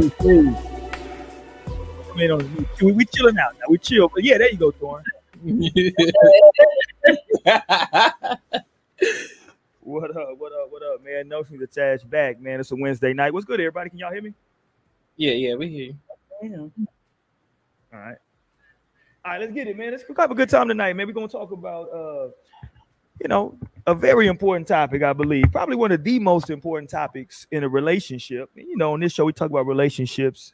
please, please. I mean, we, we chilling out now. We chill, but yeah, there you go, Thorn. what up? What up? What up, man? No she's attached back, man. It's a Wednesday night. What's good, everybody? Can y'all hear me? Yeah, yeah, we hear you. Yeah. All right. All right, let's get it, man. Let's have a good time tonight, man. We're gonna talk about uh you know, a very important topic, I believe, probably one of the most important topics in a relationship. You know, on this show, we talk about relationships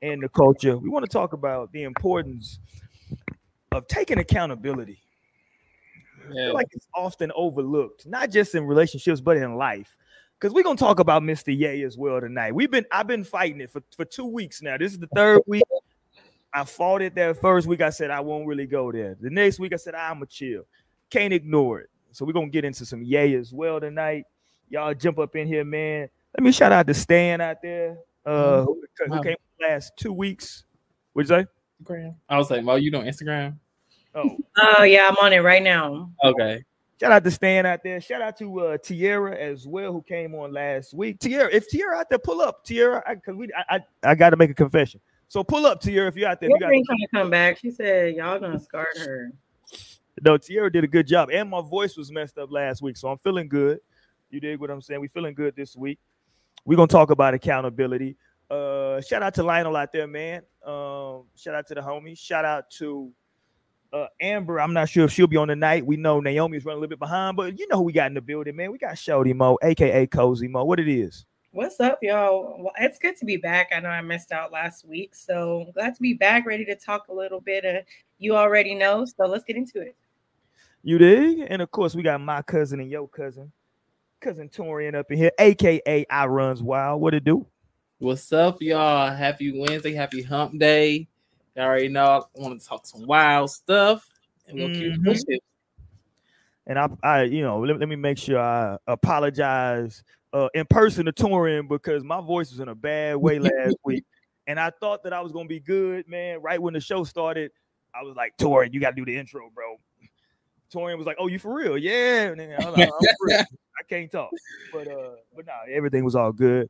and the culture. We want to talk about the importance of taking accountability. Yeah. I feel like it's often overlooked, not just in relationships, but in life. Because we're gonna talk about Mr. Ye as well tonight. We've been I've been fighting it for, for two weeks now. This is the third week. I fought it that first week. I said I won't really go there. The next week I said I'm a chill. Can't ignore it. So we're gonna get into some Ye as well tonight. Y'all jump up in here, man. Let me shout out to Stan out there. Uh mm-hmm. who, who wow. came last two weeks. What'd you say? Instagram. I was like, Mo, you on Instagram? Oh. oh yeah, I'm on it right now. Okay. Shout out to Stan out there. Shout out to uh, Tierra as well, who came on last week. Tierra, if Tierra out there, pull up. Tierra, because we, I, I, I got to make a confession. So pull up, Tierra, if you're out there. Tierra ain't trying to come back. She said y'all gonna scar her. No, Tierra did a good job, and my voice was messed up last week, so I'm feeling good. You dig what I'm saying? We feeling good this week. We're gonna talk about accountability. Uh, shout out to Lionel out there, man. Um, shout out to the homies. Shout out to uh, Amber. I'm not sure if she'll be on tonight. We know Naomi's running a little bit behind, but you know who we got in the building, man. We got Shody Mo, aka Cozy Mo. What it is? What's up, y'all? Well, it's good to be back. I know I missed out last week, so glad to be back, ready to talk a little bit. Of, you already know, so let's get into it. You dig? And of course, we got my cousin and your cousin, cousin Torian up in here, aka I runs wild. What it do? What's up, y'all? Happy Wednesday, happy hump day. You already know I want to talk some wild stuff, and we'll mm-hmm. keep pushing. And I, I, you know, let, let me make sure I apologize uh, in person to Torian because my voice was in a bad way last week, and I thought that I was gonna be good, man. Right when the show started, I was like, Torian, you got to do the intro, bro. Torian was like, "Oh, you for real? Yeah." I, like, I can't talk, but uh, but nah, everything was all good.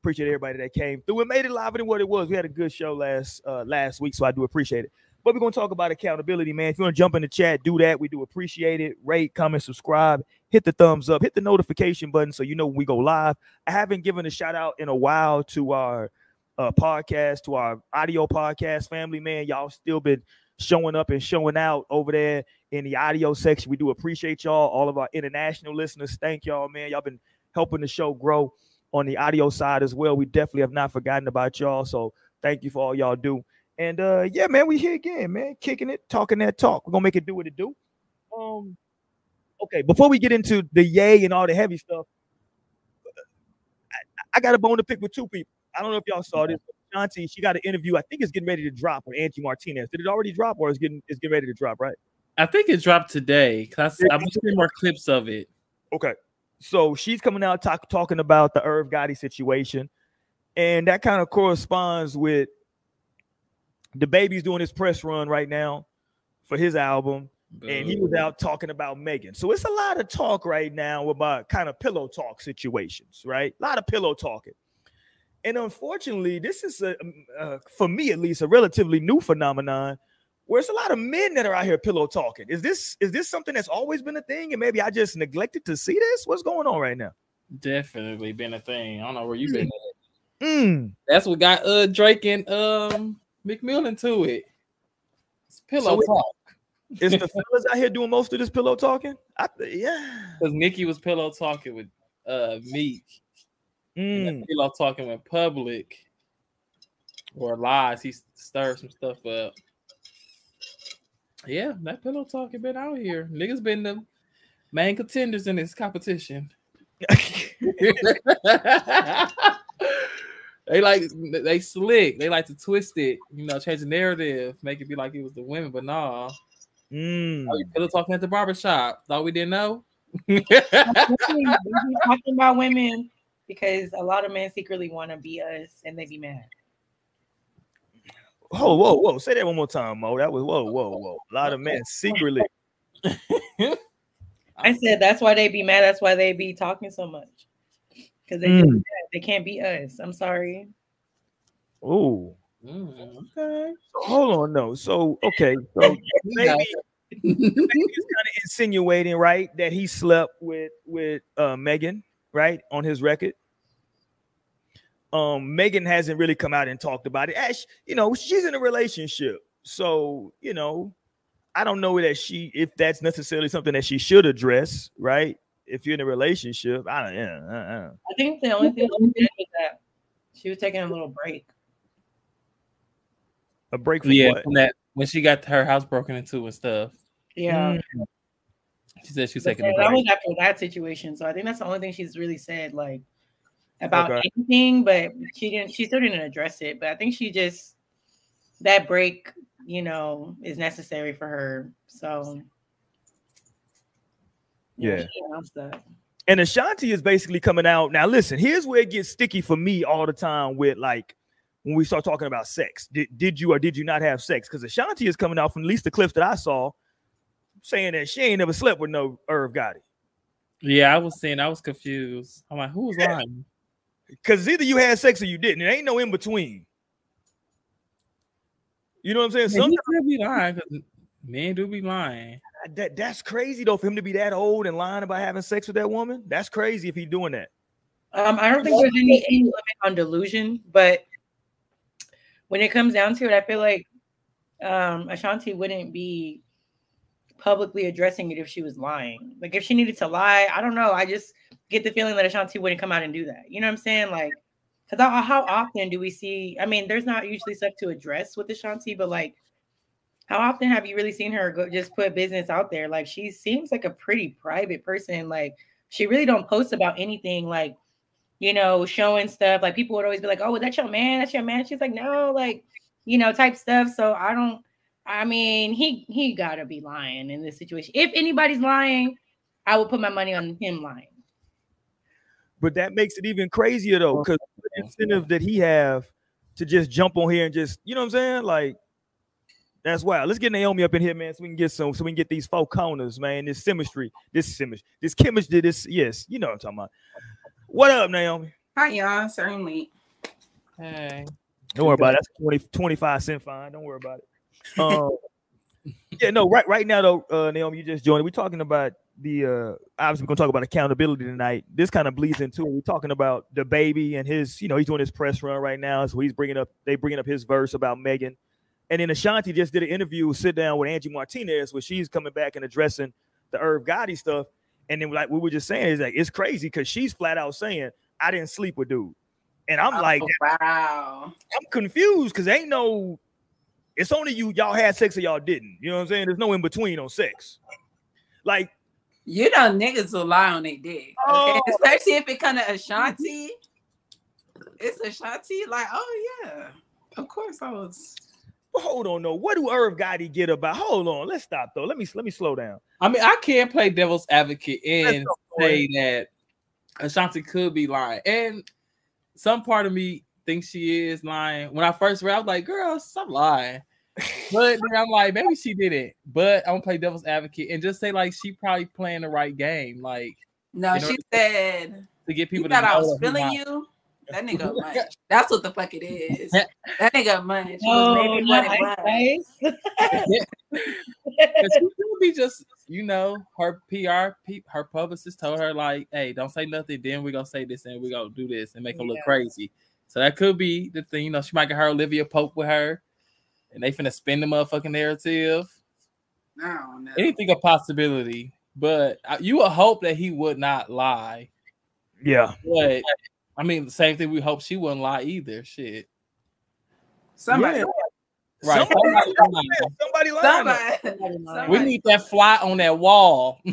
Appreciate everybody that came through and made it live than what it was. We had a good show last uh last week, so I do appreciate it. But we're gonna talk about accountability, man. If you want to jump in the chat, do that. We do appreciate it. Rate, comment, subscribe, hit the thumbs up, hit the notification button so you know when we go live. I haven't given a shout out in a while to our uh, podcast, to our audio podcast family, man. Y'all still been showing up and showing out over there in the audio section. We do appreciate y'all, all of our international listeners. Thank y'all, man. Y'all been helping the show grow on the audio side as well. We definitely have not forgotten about y'all. So thank you for all y'all do. And uh yeah, man, we here again, man, kicking it, talking that talk. We're gonna make it do what it do. Um, okay, before we get into the Ye and all the heavy stuff, I, I got a bone to pick with two people. I don't know if y'all saw this. Shanti, she got an interview. I think it's getting ready to drop with Angie Martinez. Did it already drop or is getting is getting ready to drop, right? I think it dropped today. Cause I, I've seen more clips of it. Okay. So she's coming out talk, talking about the Irv Gotti situation. And that kind of corresponds with DaBaby's doing his press run right now for his album. And he was out talking about Megan. So it's a lot of talk right now about kind of pillow talk situations, right? A lot of pillow talking. And unfortunately, this is a, uh, for me at least, a relatively new phenomenon where it's a lot of men that are out here pillow talking. Is this is this something that's always been a thing, and maybe I just neglected to see this? What's going on right now? Definitely been a thing. I don't know where you've been. Mm. That's what got uh Drake and um McMillan to it. It's pillow so talk. Is the fellas out here doing most of this pillow talking? I, yeah, because Nicki was pillow talking with uh Meek. Mm. Pillow talking with Public or lies. He stirred some stuff up. Yeah, that pillow talk has been out here. Niggas been the main contenders in this competition. they like they slick. They like to twist it, you know, change the narrative, make it be like it was the women, but nah. Mm. Oh, pillow talking at the barbershop. Thought we didn't know. talking about women because a lot of men secretly want to be us and they be mad. Whoa, whoa, whoa. Say that one more time, Mo. That was whoa, whoa, whoa. A lot of men secretly. I said that's why they be mad. That's why they be talking so much. Because they mm. they can't be us. I'm sorry. Oh, Mm, okay. so hold on, no. So okay, so maybe he's kind of insinuating, right, that he slept with with uh Megan, right, on his record. Um, Megan hasn't really come out and talked about it. As you know, she's in a relationship, so you know, I don't know that she, if that's necessarily something that she should address, right? If you're in a relationship, I don't, yeah, uh, uh. I think the only thing she did was that she was taking a little break. a break from Yeah, what? from that when she got her house broken into and stuff. Yeah. Mm. She said she's taking a that break. was after that situation. So I think that's the only thing she's really said, like about Okay. anything, but she didn't she still didn't address it. But I think she just that break, you know, is necessary for her. So Yeah. she announced that. And Ashanti is basically coming out. Now, listen, here's where it gets sticky for me all the time with like when we start talking about sex. Did, did you or did you not have sex? Because Ashanti is coming out from at least the clips that I saw saying that she ain't never slept with no Irv Gotti. Yeah, I was saying I was confused. I'm like, who was Yeah. lying? Because either you had sex or you didn't. It ain't no in between. You know what I'm saying? Man, Some, he could be lying because men do be lying. that, that's crazy though for him to be that old and lying about having sex with that woman. That's crazy if he's doing that. Um, I don't think there's any age limit on delusion, but when it comes down to it, I feel like um, Ashanti wouldn't be publicly addressing it if she was lying. Like if she needed to lie, I don't know. I just get the feeling that Ashanti wouldn't come out and do that. You know what I'm saying? Like, because how, often do we see? I mean, there's not usually stuff to address with Ashanti, but like, how often have you really seen her go just put business out there? Like, she seems like a pretty private person. Like, she really don't post about anything. Like you know, showing stuff. Like people would always be like, "Oh, is that your man? That's your man." She's like, "No," like, you know, type stuff. So I don't. I mean, he he gotta be lying in this situation. If anybody's lying, I would put my money on him lying. But that makes it even crazier though, oh, because the incentive that he have to just jump on here and just, you know what I'm saying? Like, that's wild. Let's get Naomi up in here, man, so we can get some, so we can get these four corners, man. This symmetry, this symmetry, this chemistry, this, yes, you know what I'm talking about. What up, Naomi? Hi, y'all. Certainly. Hey. Don't worry about it. That's 20, 25 cent fine. Don't worry about it. Um, yeah, no, right, right now though, uh, Naomi, you just joined. We're talking about the uh obviously we're gonna talk about accountability tonight. This kind of bleeds into it. We're talking about DaBaby and his, you know, he's doing his press run right now. So he's bringing up they bringing up his verse about Megan. And then Ashanti just did an interview, sit down with Angie Martinez, where she's coming back and addressing the Irv Gotti stuff. And then, like we were just saying, is like it's crazy because she's flat out saying, I didn't sleep with dude. And I'm like, Oh, wow. I'm confused because ain't no, it's only you, y'all had sex or y'all didn't. You know what I'm saying? There's no in between on sex. Like, You know, niggas will lie on their dick. Okay? Oh. Especially if it kind of Ashanti. It's Ashanti. Like, oh, yeah. Of course I was. hold on, no. What do Irv Gotti get about? Hold on, let's stop though. Let me let me slow down. I mean, I can't play devil's advocate and say that Ashanti could be lying. And some part of me thinks she is lying. When I first read, I was like, girl, stop lying. But then I'm like, maybe she didn't. But I'm gonna play devil's advocate and just say like she probably playing the right game, like No, she said, to get people you to thought I was feeling you? That nigga munch. That's what the fuck it is. That nigga munch. was No, maybe what not it was. ice Cause she could be just, you know, her PR, her publicist told her like, "Hey, don't say nothing. Then we're gonna say this and we're gonna do this and make her look crazy." So that could be the thing. You know, she might get her Olivia Pope with her, and they finna spin the motherfucking narrative. No, no. Anything a possibility, but uh, you would hope that he would not lie. Yeah, But I mean, the same thing. We hope she wouldn't lie either. Shit, Somebody. Yeah. right? Somebody, Somebody lying. somebody lying. Somebody. We need that fly on that wall.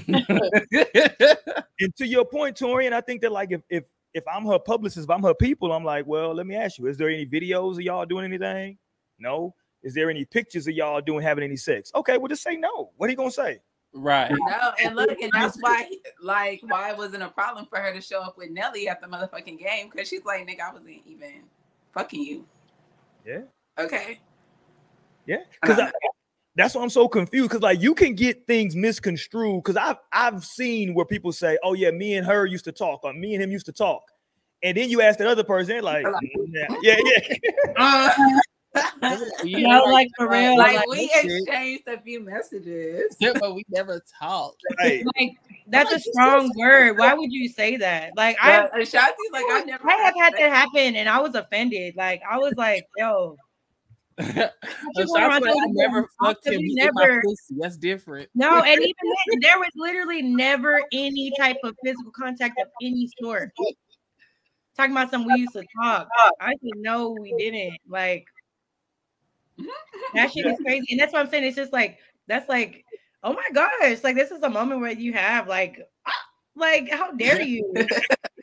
And to your point, Tori, and I think that like if if if I'm her publicist, if I'm her people, I'm like, well, let me ask you: Is there any videos of y'all doing anything? No. Is there any pictures of y'all doing having any sex? Okay, well, just say no. What are you gonna say? right. No, and look, and that's why, like, why it wasn't a problem for her to show up with Nelly at the motherfucking game because she's like, nigga, I wasn't even fucking you. Yeah. Okay. Yeah, because that's why I'm so confused. Because like you can get things misconstrued. Because I've I've seen where people say, "Oh yeah, me and her used to talk," or "Me and him used to talk," and then you ask that other person, like, yeah, yeah, yeah. Uh, You know, like for real. like Like, we exchanged a few messages. Yeah, but we never talked. right. like, that's a strong word. Why would you say that? Like I But Ashanti's like I never. I have had that. that happen and I was offended. Like I was like, yo, That's you why want I never fucked him. He Never. That's different. no, and even then, there was literally never any type of physical contact of any sort. Talking about some we used to talk. I said no, we didn't. Like that shit is crazy. And that's what I'm saying. It's just like that's like, oh my gosh, like this is a moment where you have like like how dare you?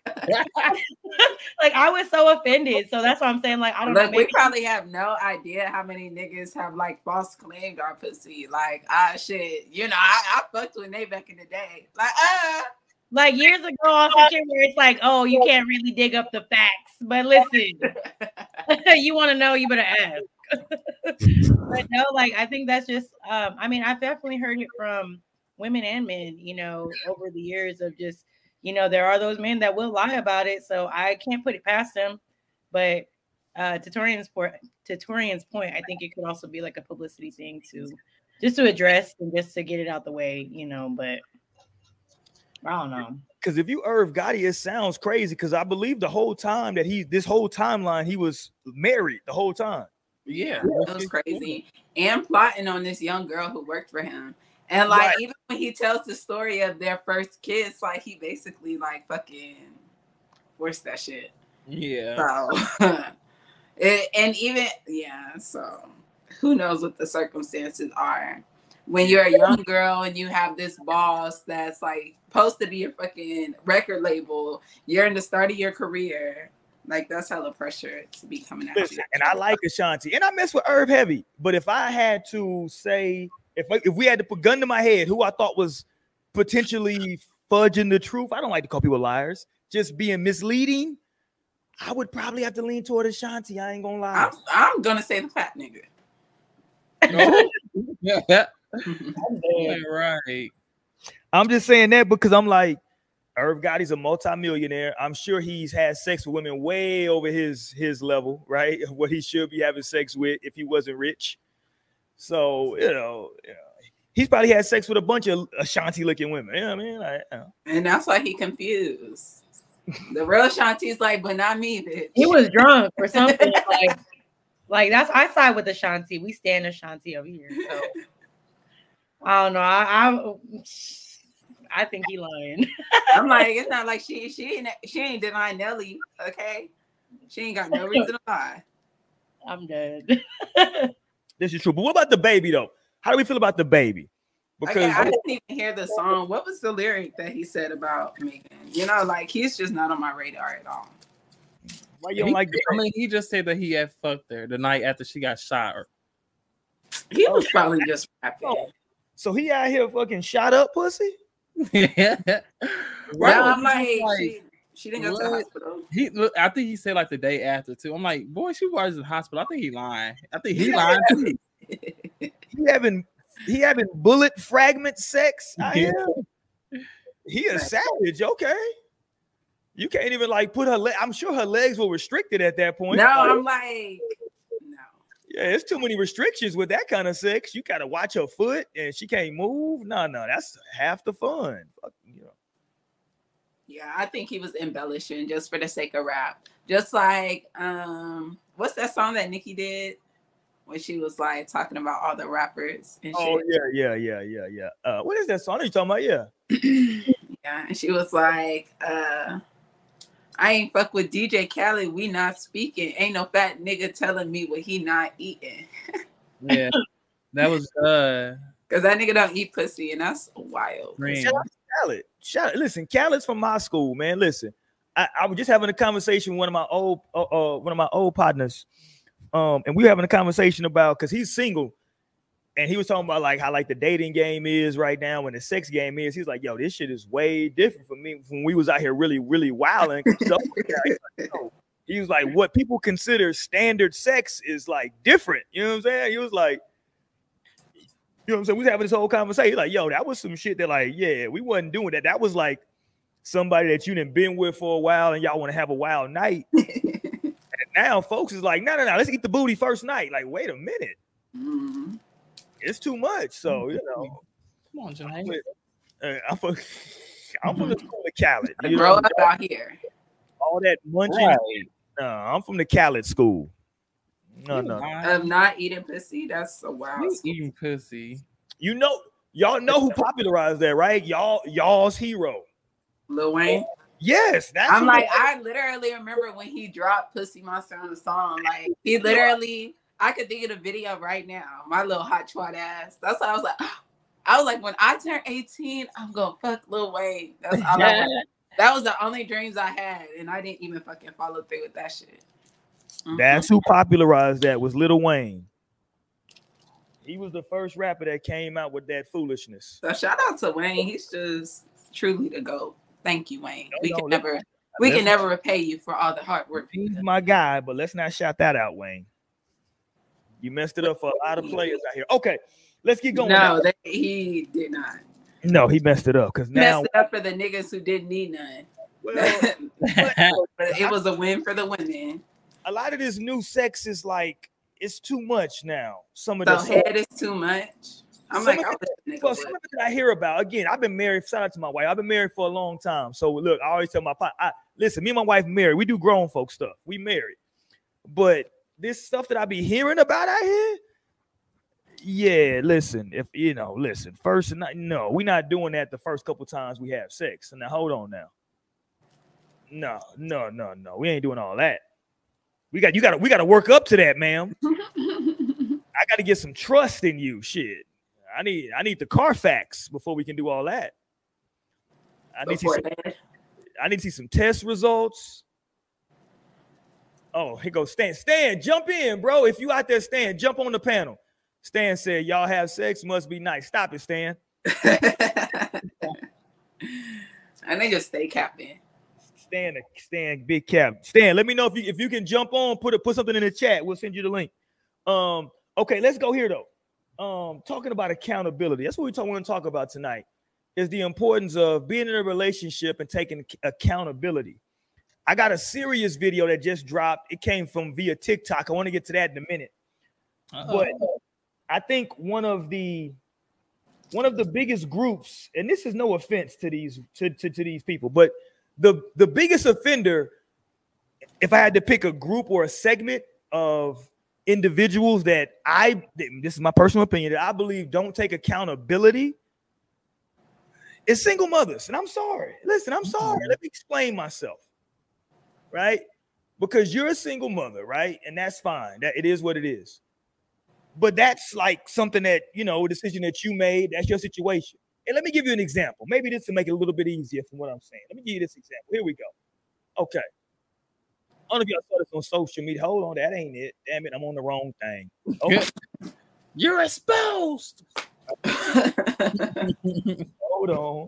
like I was so offended. So that's what I'm saying. Like I don't know. Look, we probably have no idea how many niggas have like false claimed our pussy. Like, ah, shit. You know, I, I fucked with Nate back in the day. Like, uh, like years ago on some shit where it's like, oh, you can't really dig up the facts. But listen, you want to know, you better ask. but no, like I think that's just um, I mean, I've definitely heard it from women and men, you know, over the years of just, you know, there are those men that will lie about it. So I can't put it past them. But uh to Torian's point to point, I think it could also be like a publicity thing to just to address and just to get it out the way, you know, but I don't know. Because if you Irv Gotti, it sounds crazy. Because I believe the whole time that he, this whole timeline, he was married the whole time. Yeah, That was crazy. And plotting on this young girl who worked for him. And like Right. even when he tells the story of their first kiss, like he basically like fucking forced that shit. Yeah. So it, and even yeah, so who knows what the circumstances are. When you're a young girl and you have this boss that's like supposed to be a fucking record label, you're in the start of your career. Like that's hella pressure to be coming out. Listen, and I like Ashanti, and I mess with Irv heavy. But if I had to say, if if we had to put gun to my head, who I thought was potentially fudging the truth, I don't like to call people liars, just being misleading. I would probably have to lean toward Ashanti. I ain't gonna lie. I'm, I'm gonna say the fat nigga. Oh, yeah. I'm Yeah, right. I'm just saying that because I'm like, Irv Gotti's a multimillionaire. I'm sure he's had sex with women way over his his level, right? What he should be having sex with if he wasn't rich. So you know, you know, he's probably had sex with a bunch of Ashanti looking women. You know what I mean? Like, you know. And that's why he confused. The real Shanti's like, but not me, bitch. He was drunk or something. like, like that's I side with Ashanti. We stand Ashanti over here. So I don't know. I I, I think he lying. I'm like, it's not like she she ain't she ain't denying Nelly, okay? She ain't got no reason to lie. I'm dead. this is true. But what about DaBaby though? How do we feel about the baby? Because Okay, I didn't even hear the song. What was the lyric that he said about Megan? You know, like he's just not on my radar at all. why you don't like the I mean, he just said that he had fucked her the night after she got shot. He oh, was probably just rapping. Oh. So he out here fucking shot up pussy? yeah. Well, I'm Right. like, she, she didn't go to the hospital. He look, I think he said like the day after too. I'm like, boy, she was in the hospital. I think he lying. I think he Yeah. lying too. He having he having bullet fragment sex out Yeah. here? He a savage, okay. You can't even like put her leg. I'm sure her legs were restricted at that point. No, Like, I'm like, no. yeah, it's too many restrictions with that kind of sex. You gotta watch her foot and she can't move. No, no, that's half the fun. Fuck, you know. Yeah, I think he was embellishing just for the sake of rap. Just like, um, what's that song that Nicki did when she was like talking about all the rappers and Oh shit? yeah, yeah, yeah, yeah, yeah. Uh, what is that song are you talking about? Yeah. yeah, and she was like, uh, I ain't fuck with DJ Khaled. We not speaking. Ain't no fat nigga telling me what he not eating. Yeah. That was uh Cause that nigga don't eat pussy, and that's wild. Green. Khaled. Shout, listen, Khaled's from my school, man. Listen, I, I was just having a conversation with one of my old, uh, uh, one of my old partners, um, and we were having a conversation about because he's single, and he was talking about like how like the dating game is right now and the sex game is. He's like, yo, this shit is way different for me when we was out here really, really wilding. So, he was like, what people consider standard sex is like different. You know what I'm saying? He was like. You know what I'm saying? We was having this whole conversation. Like, yo, that was some shit that, like, yeah, we wasn't doing that. That was like somebody that you didn't been with for a while and y'all want to have a wild night. and now folks is like, no, no, no, let's eat the booty first night. Like, wait a minute. Mhm. It's too much. So, you know, Come on, Janae. uh, I'm from I'm from the school of Khaled. You grow know, up out here. all that munching. Right. No, I'm from the Khaled school. No, no. lying. Of not eating pussy, that's a wild. You eating pussy. You know, y'all know who popularized that, right? Y'all, y'all's hero. Lil Wayne. Yes, that's I'm like, I literally remember when he dropped Pussy Monster on the song. Like, he literally, I could think of the video right now. My little hot twat ass. That's what I was like. I was like, when I turn 18, I'm gonna fuck Lil Wayne. That's all I wanted. That was the only dreams I had, and I didn't even fucking follow through with that shit. Mhm. That's who popularized that was Little Wayne. He was the first rapper that came out with that foolishness. so shout out to Wayne. He's just truly the goat. Thank you, Wayne. No, we no, can let's- never, we let's- can never repay you for all the hard work. He's my guy, but let's not shout that out, Wayne. You messed it up for a lot of players out here. Okay, let's get going. No, they, he did not. no, he messed it up because now, Messed it up for the niggas who didn't need none. well, but it was a win for the women. A lot of this new sex is like it's too much now. Some of So the head is too much. I'm Some like, of I wish a nigga Well, some of it I hear about again. I've been married. Shout out to my wife. I've been married for a long time. So look, I always tell my pot. I, listen, me and my wife married. We do grown folk stuff. We married, but this stuff that I be hearing about out here. Yeah, listen. If you know, listen. First, not, no, we're not doing that the first couple times we have sex. And now, hold on now. No, no, no, no. We ain't doing all that. We got you. Got to we got to work up to that, ma'am. I got to get some trust in you. Shit. I need I need the Carfax before we can do all that. I need to see some. I need to see some test results. Oh, here goes Stan. Stan, jump in, bro. If you out there, Stan, jump on the panel. Stan said, "Y'all have sex, must be nice." Stop it, Stan. and they just stay capping. Stan, Stan, big cap. Stan, let me know if you if you can jump on, put a, put something in the chat. We'll send you the link. Um, okay, let's go here though. Um, talking about accountability. That's what we talk, want to talk about tonight. Is the importance of being in a relationship and taking accountability. I got a serious video that just dropped. It came from via TikTok. I want to get to that in a minute. But I think one of the one of the biggest groups, and this is no offense to these to, to, to these people, but the the biggest offender, if I had to pick a group or a segment of individuals that I this is my personal opinion that I believe don't take accountability is single mothers. And I'm sorry. Listen, I'm mm-hmm. sorry. Let me explain myself. Right? Because you're a single mother, right? And that's fine. That it is what it is. But that's like something that you know, a decision that you made, that's your situation. And let me give you an example. Maybe this will make it a little bit easier from what I'm saying. Let me give you this example. Here we go. Okay. I don't know if y'all saw this on social media. Hold on, that ain't it. Damn it, I'm on the wrong thing. Okay, You're exposed. hold on.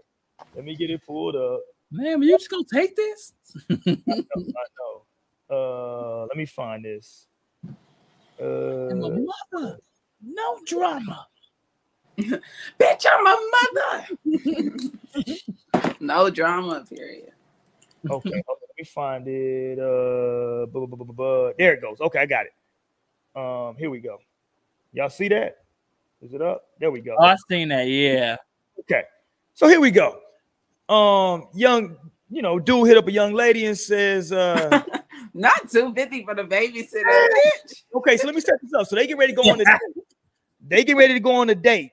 Let me get it pulled up. Man, are you just gonna take this? I know. Uh, let me find this. Uh, mother, no drama. Bitch, I'm a mother. no drama, period. okay, hold on, let me find it. Uh, bu- bu- bu- bu- bu- there it goes. Okay, I got it. Um, here we go. Y'all see that? Is it up? There we go. Oh, I seen that. Yeah. Okay, so here we go. Um, young, you know, dude hit up a young lady and says, uh, Not 250 for the babysitter, bitch. okay, so let me set this up. So they get ready to go on the date. They get ready to go on a date.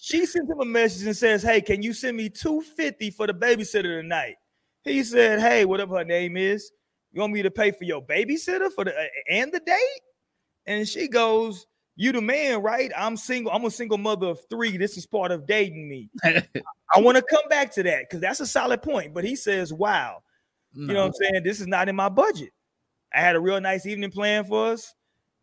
She sends him a message and says, Hey, can you send me 250 for the babysitter tonight? He said, Hey, whatever her name is, you want me to pay for your babysitter for the uh, and the date? And she goes, You the man, right? I'm single, I'm a single mother of three. This is part of dating me. I want to come back to that because that's a solid point. But he says, Wow, you know what I'm saying? This is not in my budget. I had a real nice evening planned for us,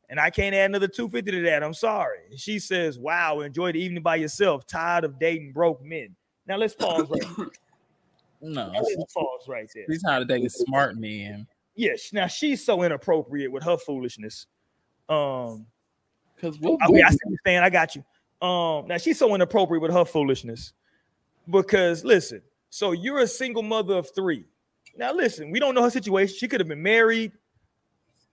and I can't add another 250 to that. I'm sorry. And she says, Wow, enjoy the evening by yourself. Tired of dating broke men. Now let's pause right there. no. Now, Let's pause right there. He's how to date a smart man. Yes. Now she's so inappropriate with her foolishness. Um, Because we'll I, mean, I see you're saying. I got you. Um, now she's so inappropriate with her foolishness because listen, So you're a single mother of three. Now listen, we don't know her situation. She could have been married.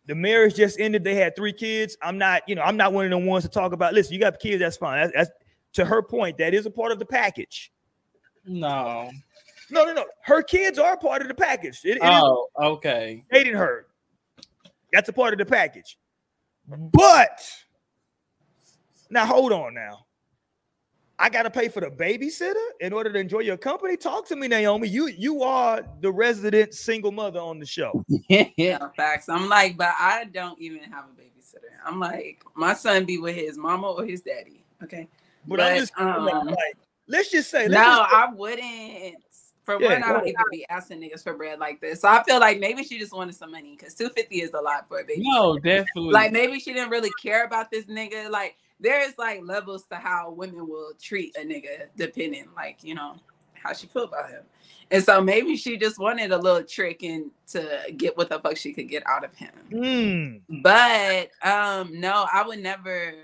The marriage just ended. They had three kids. I'm not, you know, I'm not one of the ones to talk about. Listen, you got kids, that's fine. That's, that's to her point. That is a part of the package. No. No, no, no. Her kids are part of the package. It, it is Oh, okay. dating her. That's a part of the package. But now hold on now. I gotta pay for the babysitter in order to enjoy your company. Talk to me, Naomi. You you are the resident single mother on the show. Yeah, facts. I'm like, but I don't even have a babysitter. I'm like, my son be with his mama or his daddy. Okay. But, I'm just um, like, let's just say, No, let's just say- I wouldn't. For Yeah, one, I go don't even be asking niggas for bread like this. So I feel like maybe she just wanted some money because 250 is a lot for a baby. No, definitely. Like maybe she didn't really care about this nigga. Like there's like levels to how women will treat a nigga depending, like, you know, how she feel about him. And so maybe she just wanted a little trick and to get what the fuck she could get out of him. Hmm. But um, no, I would never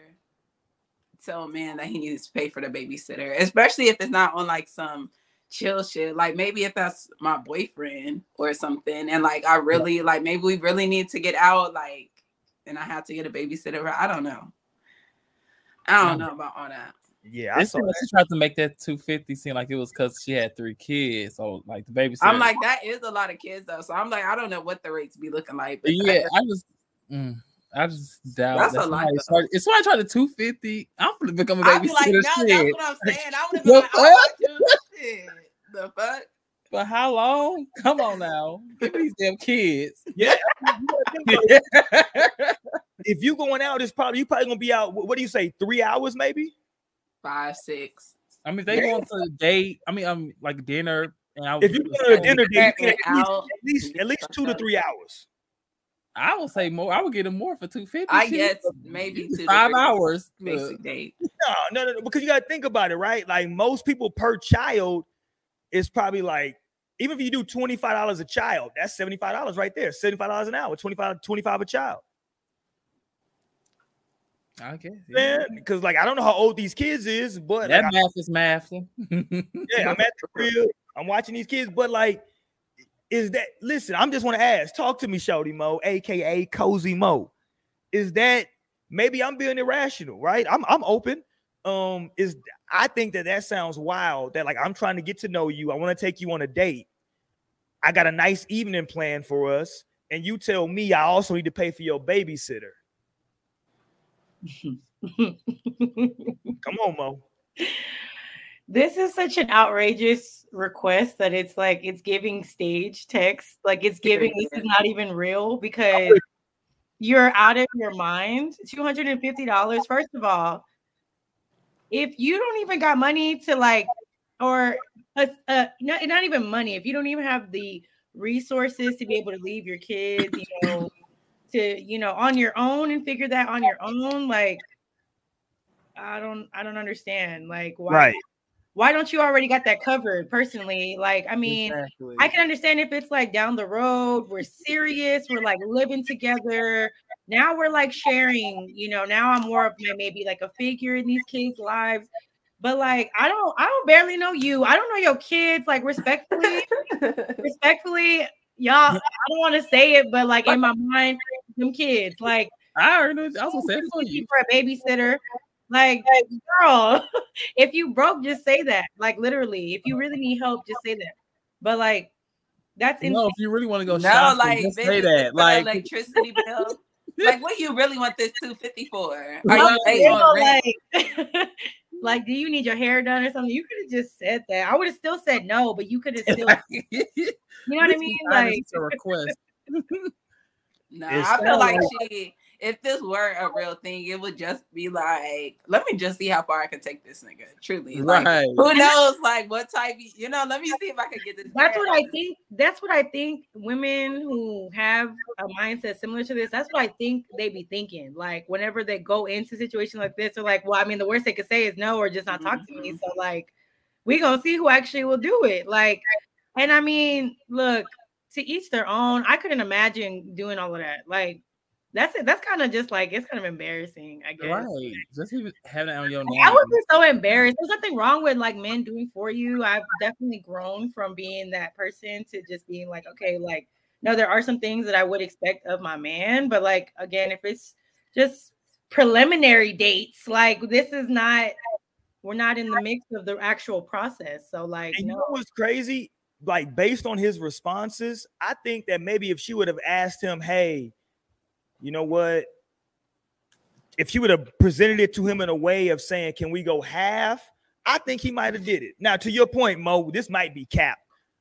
tell a man that he needs to pay for the babysitter, especially if it's not on like some chill shit. Like maybe if that's my boyfriend or something, and like I really like maybe we really need to get out, like, and I have to get a babysitter. I don't know. I don't know about all that. yeah, I It's saw that. she tried to make that 250 seem like it was because she had three kids. So like the baby. I'm like that is a lot of kids though, so I'm like I don't know what the rates be looking like. but yeah, I just, mm, I just doubt That's that a lot, somebody though. started- If somebody tried to 250, I'm gonna become a I'd baby. be like, no, that's what I'm saying. I would have The been like, oh, fuck? my shit. The fuck? For how long? Come on now, give me these damn kids. Yeah. if you going out, it's probably you probably gonna be out. What what do you say? Three hours, maybe. Five, six. I mean, if they going to a date. I mean, um, like dinner. And I If you go to a dinner date, you Get can at least, at least at least two to three hours. I would say more. I would get them more for 250. I guess maybe two five hours. Basic date. No, no, no, no, because you gotta think about it, right? Like most people per child is probably like, even if you do $25 a child, that's $75 right there, $75 an hour, 25, 25 a child. I. Yeah. Man, because like I don't know how old these kids is, but That like, math is math. yeah, I'm at the crib, I'm watching these kids, but like, is that listen? I'm just want to ask, talk to me, Shouty Mo, aka Cozy Mo. Is that maybe I'm being irrational, right? I'm I'm open. Um, is I think that that sounds wild. That like I'm trying to get to know you. I want to take you on a date. I got a nice evening plan for us, and you tell me I also need to pay for your babysitter. Come on, Mo. this is such an outrageous request that it's like it's giving stage text. Like it's giving this is not even real because you're out of your mind. $250 first of all if you don't even got money to like or uh, uh, not, not even money if you don't even have the resources to be able to leave your kids you know to you know on your own and figure that on your own like i don't i don't understand like why Right. why don't you already got that covered personally? Like, I mean, Exactly. I can understand if it's like down the road, we're serious, we're like living together. Now we're like sharing, you know, now I'm more of my maybe like a figure in these kids' lives. But like, I don't, I don't barely know you. I don't know your kids. Like, respectfully, respectfully, y'all, I don't want to say it, but like in my mind, them kids, like I heard it. I was gonna say it for you. for a babysitter. Like, girl, if you broke, just say that. Like, literally, if you really need help, just say that. But like, that's No, if you really want to go no, shopping, like just bitch, say that. Like, electricity bill. like, what you really want this 250 for? Are No, you paying on rent? like, like, do you need your hair done or something? You could have just said that. I would have still said no, but you could have still, you know what I mean? Like, it's a request. No, It I feel like like- she. If this were a real thing, it would just be like, let me just see how far I can take this nigga. Truly, like, Right. who knows? Like, what type? of- You know, let me see if I can get this. that's what I think. That's what I think. Women who have a mindset similar to this, that's what I think they be thinking. Like whenever they go into situations like this, they're like, "Well, I mean, the worst they could say is no or just not talk to me." Mm-hmm. So like, we gonna see who actually will do it. Like, and I mean, look, to each their own. I couldn't imagine doing all of that. Like, that's it. That's kind of just like it's kind of embarrassing, I guess. Right. Just even having it on your name. I would be so embarrassed. There's nothing wrong with like men doing for you. I've definitely grown from being that person to just being like, okay, like, no, there are some things that I would expect of my man, but like again, if it's just preliminary dates, like this is not we're not in the mix of the actual process. So like And you no. know what's crazy? Like based on his responses, I think that maybe if she would have asked him, "Hey, you know what?" If she would have presented it to him in a way of saying, "Can we go half?" I think he might have did it. Now, to your point, Mo, this might be cap,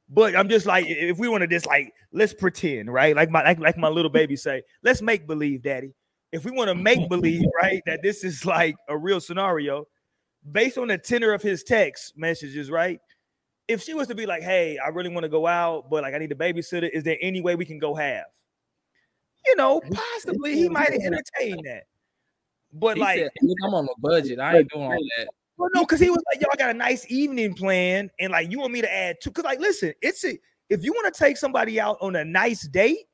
but I'm just like, if we want to just like, let's pretend, right? Like my like, like my little baby say, let's make believe, daddy. If we want to make believe, right, that this is like a real scenario, based on the tenor of his text messages, right? If she was to be like, "Hey, I really want to go out, but like I need a babysitter. Is there any way we can go half?" You know, possibly he might have entertained that. But He like, said, I'm on a budget. I ain't doing all that. well, no, because he was like, "Yo, I got a nice evening plan, and like you want me to add two? Because like, listen, it's a if you want to take somebody out on a nice date,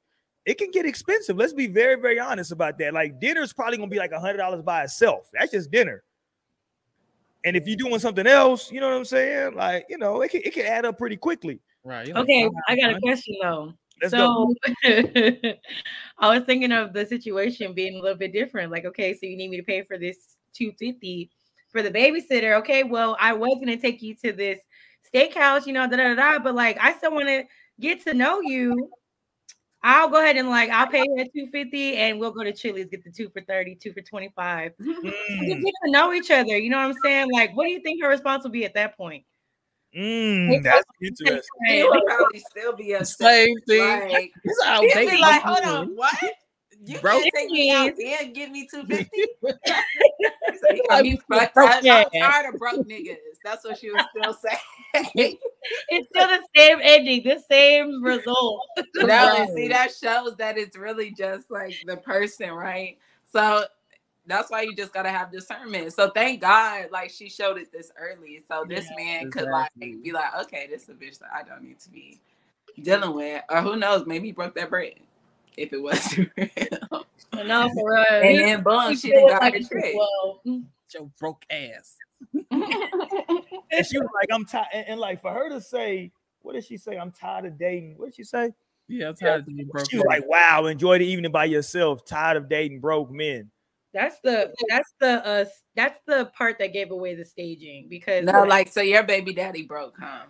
it can get expensive. Let's be very, very honest about that. Like dinner's probably gonna be like a hundred dollars by itself. That's just dinner. And if you're doing something else, you know what I'm saying? Like, you know, it can it can add up pretty quickly. Right. You're like, Okay, "I'm got a question though. Let's so I was thinking of the situation being a little bit different. Like, okay, so you need me to pay for this 250 for the babysitter. Okay, well, I was gonna take you to this steakhouse, you know, da da da, but like I still want to get to know you. I'll go ahead and like I'll pay you at 250 and we'll go to Chili's, get the two for 30, two for 25. Just Mm, get to know each other. You know what I'm saying? Like, what do you think her response will be at that point? Mm, that's interesting. He would probably still be upset. Same thing. Like, It's he'd be like, hold on, what? You Bro. can't take me out there and give me 250. So Like, got fucked up. I'm tired of broke niggas. That's what she was still saying. It's still the same ending, the same result. no, Right. see that shows that it's really just like the person, right? So that's why you just gotta have discernment. So thank God, like she showed it this early, so this Yeah, man could exactly. like be like, okay, this is a bitch that I don't need to be dealing with, or who knows, maybe he broke that bread if it was real. No, for real. and then boom, he she didn't got like her it's trick. well. Your broke ass. And she was like, I'm tired. And, and like for her to say, what did she say? I'm tired of dating. What did she say? Yeah, I'm tired of being broke. She was like, wow, enjoy the evening by yourself. Tired of dating broke men. That's the that's the uh that's the part that gave away the staging because no, like so your baby daddy broke, huh?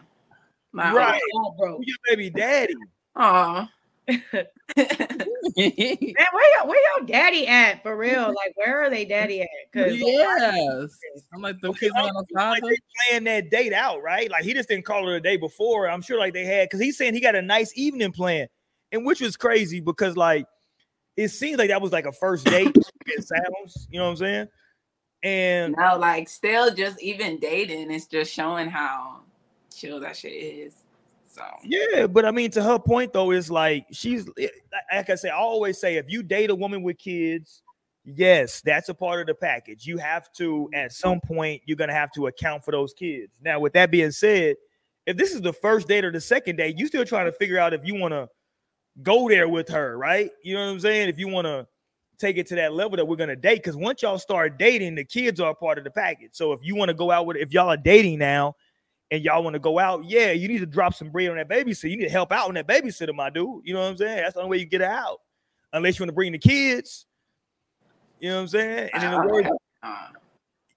My Right. all broke. Your baby daddy? Aw. Man, where y'all where y'all daddy at for real? Like where are they daddy at? Because yes. I'm like the Okay, kids I on the feel like they playing that date out, right? Like he just didn't call her the day before. I'm sure like they had because he's saying he got a nice evening plan, and which was crazy because like it seems like that was like a first date. it sounds, you know what I'm saying? And No, like still just even dating, it's just showing how chill that shit is. So Yeah, but I mean, to her point though, is like she's eh, like like I say, I always say, if you date a woman with kids, yes, that's a part of the package. You have to, at some point, you're gonna have to account for those kids. Now, with that being said, if this is the first date or the second date, you still trying to figure out if you want to go there with her, right? You know what I'm saying? If you want to take it to that level that we're gonna date, because once y'all start dating, the kids are a part of the package. So if you want to go out with, if y'all are dating now and y'all want to go out, yeah, you need to drop some bread on that babysitter. You need to help out on that babysitter, my dude. You know what I'm saying? That's the only way you get her out. Unless you want to bring the kids. You know what I'm saying? And in the Uh, words,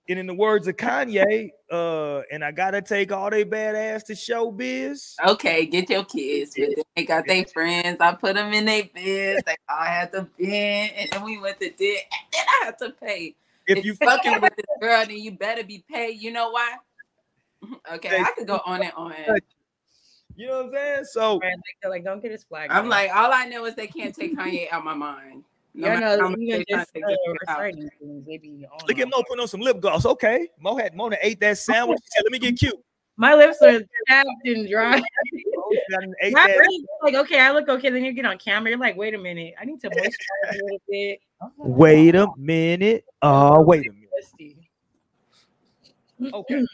and in the words of Kanye, uh, and I gotta take all they badass to show biz. okay, get your kids, but then they got their friends. I put them in their beds. They all had to bend, and then we went to dinner, and then I had to pay. If If you you fucking with this girl, then you better be paid. You know why? Okay, I could go on and on. you know what I'm saying? So like, they're like, don't get his flag. I'm man. like, all I know is they can't take Kanye out my mind. No yeah, matter no, even just to uh, take this nigga out. reciting things, they be on. look at. Mo putting on some lip gloss. Okay. Mo had Mo done ate that sandwich. She said, let me get cute. My lips are chapped and dry. Mo done ate Not that- really, like, okay, I look okay. Then you get on camera. You're like, wait a minute, I need to moisturize a little bit. Wait a minute. Oh, wait a minute. Okay.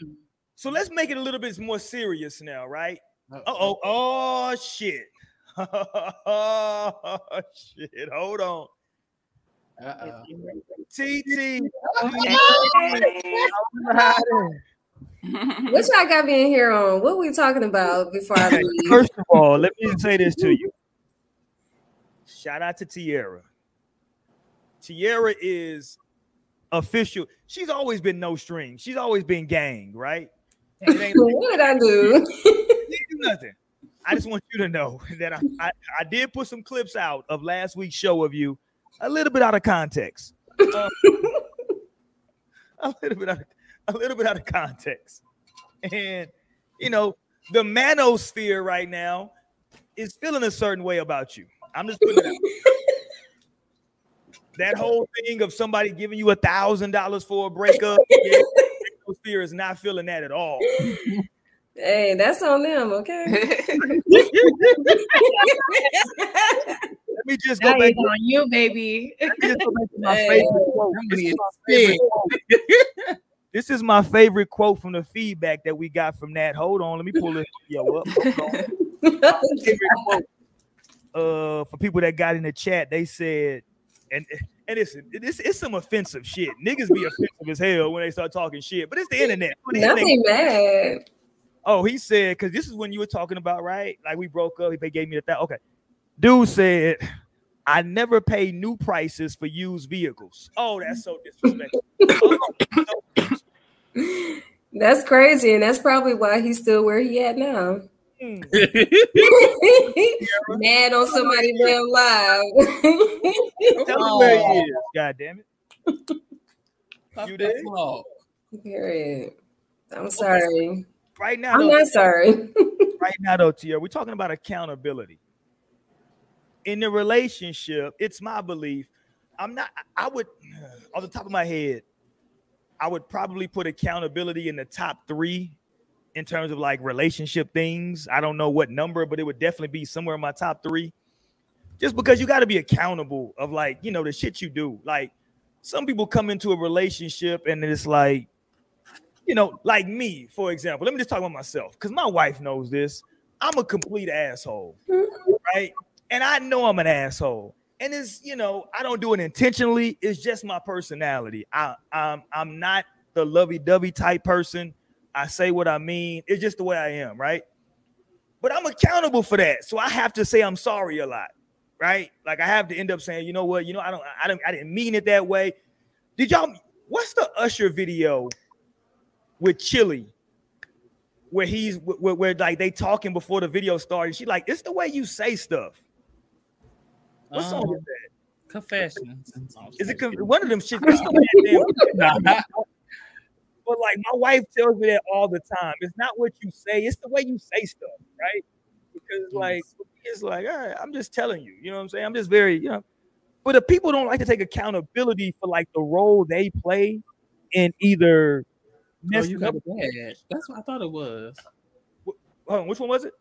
So let's make it a little bit more serious now, right? Uh oh. Oh shit. oh shit. Hold on. Uh-oh. TT. What y'all got me in here on? What we talking about before I leave? First of all, let me say this to you. Shout out to Tierra. Tierra is official. She's always been no string. She's always been gang, right? It ain't like what did I do? do nothing. I just want you to know that I, I, I did put some clips out of last week's show of you, a little bit out of context. Um, a little bit out of, a little bit out of context. And you know, the manosphere right now is feeling a certain way about you. I'm just putting it out. that whole thing of somebody giving you a thousand dollars for a breakup, yeah, manosphere is not feeling that at all. hey, that's on them, okay? Let me just go Now back. it's on you, baby. Let me just go back to my Hey. favorite quote. This is my favorite quote. This is my favorite quote from the feedback that we got from that. Hold on, let me pull this video up. Hold on. Favorite quote, Uh, for people that got in the chat, they said, and and listen, it's it's some offensive shit. Niggas be offensive as hell when they start talking shit, but it's the internet. When the internet- Nothing mad. Oh, he said, because this is when you were talking about, right? Like we broke up, they gave me the that. Okay. Dude said, I never pay new prices for used vehicles. Oh, that's so disrespectful. Oh, That's crazy, and that's probably why he's still where he at now. hmm. Mad on somebody damn live. Tell me where he is. God damn it. You did? Period. I'm sorry. Right now, I'm though, not sorry. right now, though, Tia, we're talking about accountability. In the relationship, it's my belief. I'm not, I would, on the top of my head, I would probably put accountability in the top three in terms of like relationship things. I don't know what number, but it would definitely be somewhere in my top three. Just because you got to be accountable of like, you know, the shit you do. Like, some people come into a relationship and it's like, you know, like me, for example. Let me just talk about myself because my wife knows this. I'm a complete asshole, mm-hmm. right? And I know I'm an asshole. And it's, you know, I don't do it intentionally. It's just my personality. I, I'm, I'm not the lovey-dovey type person. I say what I mean. It's just the way I am, right? But I'm accountable for that. So I have to say I'm sorry a lot, right? Like I have to end up saying, you know what, you know, I don't, I don't, I didn't mean it that way. Did y'all? What's the Usher video with Chilli, where he's where, where like they talking before the video started? She like, it's the way you say stuff. What song Um, is that? Confessions. Is it one of them shit? It's the damn- Nah. but like my wife tells me that all the time. It's not what you say; it's the way you say stuff, right? Because like it's like, all right, I'm just telling you. You know what I'm saying? I'm just very, you know. But if people don't like to take accountability for like the role they play in either Oh, you got it bad. That's what I thought it was. Hold on, which one was it?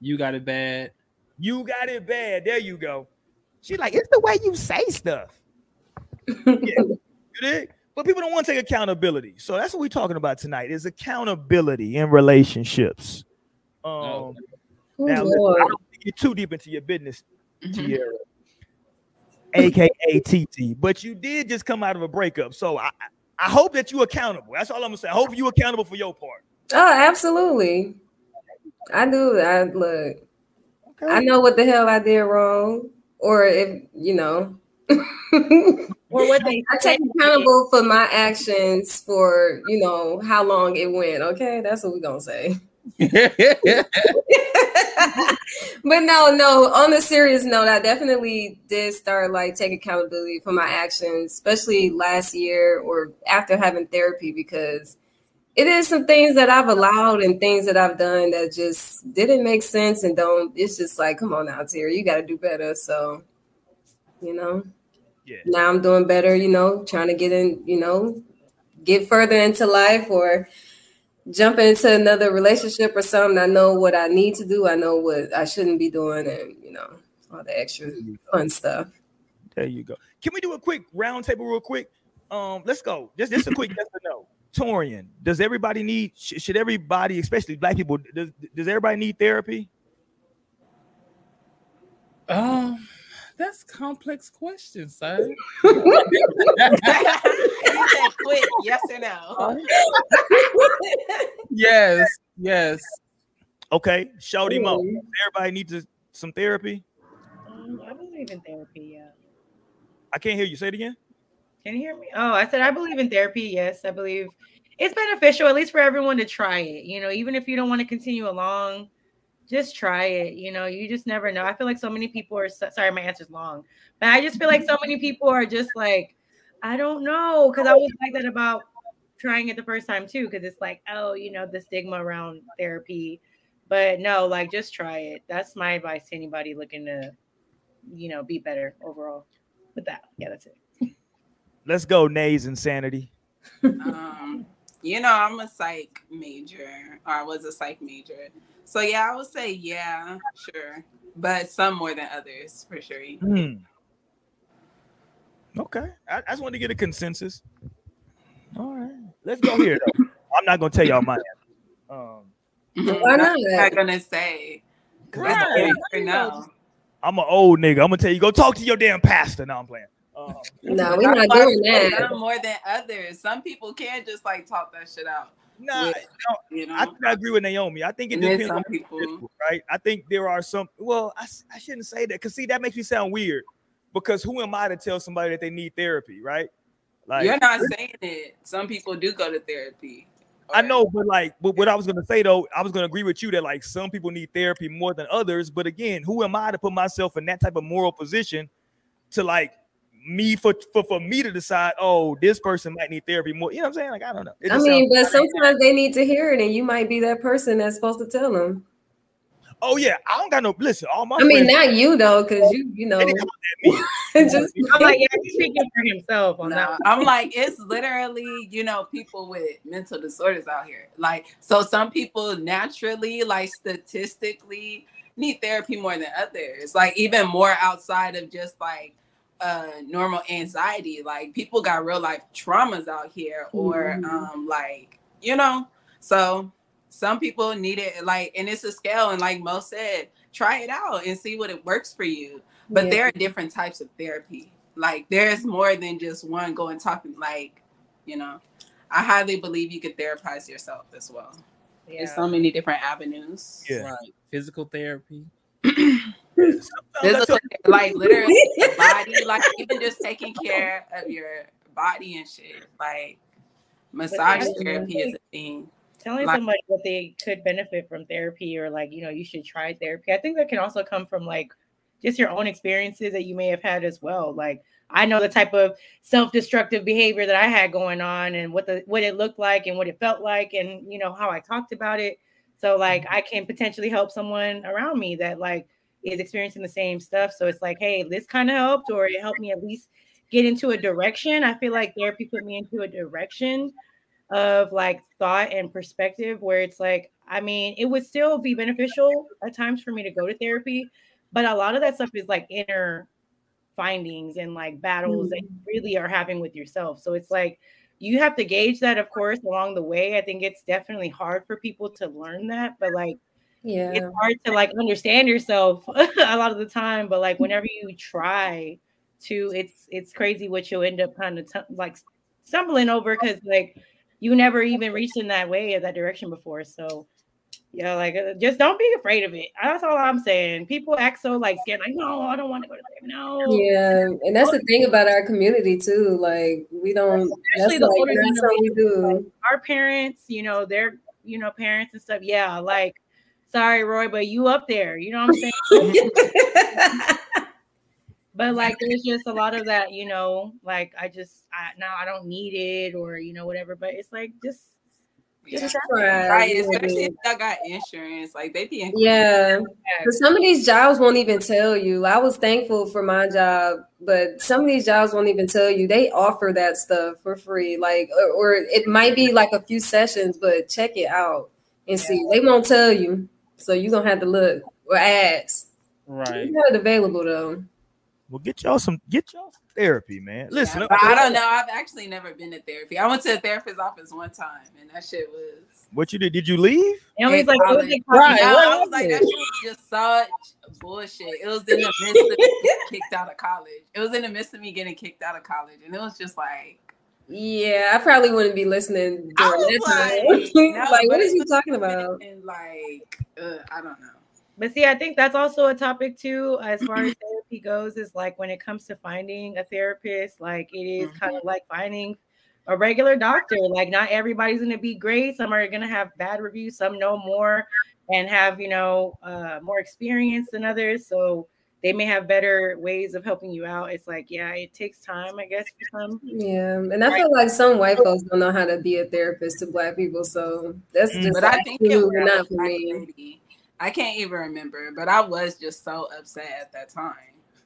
You got it bad. You got it bad. There you go. She's like, it's the way you say stuff. yeah, you dig? But people don't want to take accountability. So that's what we're talking about tonight is accountability in relationships. Um, Oh. Now, listen, I don't want to get too deep into your business, Mhm. Tierra, aka TT. But you did just come out of a breakup, so I, I hope that you are accountable. That's all I'm gonna say. I hope you accountable for your part. Oh, absolutely. I do. I look. Okay. I know what the hell I did wrong, or if you know. Or what they I take accountable for my actions for you know how long it went. Okay, that's what we're gonna say. but no, no. On a serious note, I definitely did start like take accountability for my actions, especially last year or after having therapy, because it is some things that I've allowed and things that I've done that just didn't make sense and don't. It's just like, come on now, Terry, you got to do better. So, you know, Yeah. now I'm doing better. You know, trying to get in. You know, get further into life or jump into another relationship or something. I know what I need to do. I know what I shouldn't be doing, and you know all the extra fun stuff. There you go. Can we do a quick round table real quick? Um, let's go. Just just a quick yes or no. Torian, does everybody need should everybody, especially black people, does does everybody need therapy? Um, That's complex questions, sir. he said quick, yes or no. yes, yes. Okay, shout him up. Everybody needs to- some therapy. Um, I believe in therapy. Yeah. I can't hear you. Say it again. Can you hear me? Oh, I said I believe in therapy. Yes, I believe it's beneficial, at least for everyone to try it. You know, even if you don't want to continue along, just try it. You know, you just never know. I feel like so many people are so, sorry, my answer's long, but I just feel like so many people are just like, I don't know, because I was like that about trying it the first time too, because it's like, oh, you know, the stigma around therapy. But no, like just try it. That's my advice to anybody looking to, you know, be better overall. With that, yeah, that's it. Let's go, Nays Insanity. Um, you know, I'm a psych major, or I was a psych major. So yeah, I would say yeah, sure, but some more than others for sure. Hmm. Okay, I, I just wanted to get a consensus. All right, let's go here. Though. I'm not gonna tell y'all my. Um, Why not? I'm not gonna say. 'cause that's Right. the now. I'm an old nigga. I'm gonna tell you, go talk to your damn pastor. Now I'm playing. Um, No, we're not doing that. More than others. Some people can't just like talk that shit out. nah, Yeah. no, You know, I, I agree with Naomi. I think it depends some on the people. right? I think there are some. Well, I, I shouldn't say that because see, that makes me sound weird. Because who am I to tell somebody that they need therapy, right? Like You're not saying it. Some people do go to therapy. I know, but like, but what I was gonna say though, I was gonna agree with you that like some people need therapy more than others. But again, who am I to put myself in that type of moral position to like me for for, for me to decide? Oh, this person might need therapy more. You know what I'm saying? Like, I don't know. It I just mean, but sounds- sometimes they need to hear it, and you might be that person that's supposed to tell them. oh yeah, I don't got no. Listen, all my I mean, friends, not you though, because you, you know, they come at me. just I'm like, yeah, he's speaking for himself on No, that. I'm like, it's literally, you know, people with mental disorders out here. Like, so some people naturally, like statistically, need therapy more than others. Like, even more outside of just like uh normal anxiety. Like people got real life traumas out here, or Mhm. um, like, you know, so some people need it like and it's a scale, and like Mo said, try it out and see what it works for you but Yeah. there are different types of therapy. Like there's more than just one going talking. Like you know, I highly believe you could therapize yourself as well. There's so many different avenues. Yeah. Right. Physical therapy. Physical, like literally your body, like even just taking care of your body and shit. Like massage therapy is a thing. telling Like- somebody that they could benefit from therapy or like you know you should try therapy i think that can also come from like just your own experiences that you may have had as well like i know the type of self-destructive behavior that i had going on and what the what it looked like and what it felt like and you know how i talked about it so like mm-hmm. i can potentially help someone around me that like is experiencing the same stuff. So it's like hey this kind of helped or it helped me at least get into a direction. I feel like therapy put me into a direction of like thought and perspective where it's like i mean it would still be beneficial at times for me to go to therapy but a lot of that stuff is like inner findings and like battles that mm. you really are having with yourself. So it's like you have to gauge that of course along the way. I think it's definitely hard for people to learn that but like yeah. it's hard to like understand yourself a lot of the time but like whenever you try to it's it's crazy what you'll end up kind of t- like stumbling over because like you never even reached in that way or that direction before so yeah like uh, just don't be afraid of it that's all i'm saying people act so like scared like no i don't want to go to therapy no Yeah, and that's the thing about our community too. Like we don't. Especially the like older what we do. our parents you know their you know parents and stuff yeah like sorry roy but you up there you know what i'm saying but like there's just a lot of that you know like i just I, now i don't need it or you know whatever but it's like just just Right, Right, especially if y'all got insurance, like they be Yeah, try. because some of these jobs won't even tell you. I was thankful for my job, but some of these jobs won't even tell you. They offer that stuff for free, like, or, or it might be like a few sessions, but check it out and see. They won't tell you, so you're gonna have to look or ask. Right. You got it available though. Well, get y'all some get y'all some therapy, man. Listen, Yeah, I don't know. I've actually never been to therapy. I went to a therapist's office one time, and that shit was. what you did? Did you leave? and he's in like what was college. it? Right, No, what I was is like, it? that shit was just such bullshit. It was in the midst of me getting kicked out of college. It was in the midst of me getting kicked out of college, and it was just like. Yeah, I probably wouldn't be listening. I during was that like, time. no, like, what but you talking about? And like, uh, I don't know. But see, I think that's also a topic too, as far as therapy goes, is like when it comes to finding a therapist, like it is kind of like finding a regular doctor. Like not everybody's gonna be great. Some are gonna have bad reviews, some know more and have, you know, uh more experience than others. So they may have better ways of helping you out. It's like, yeah, it takes time, I guess, for some. Yeah, and I feel like some white folks don't know how to be a therapist to black people, so that's Mm. just But I think it was not for me. I can't even remember, but I was just so upset at that time.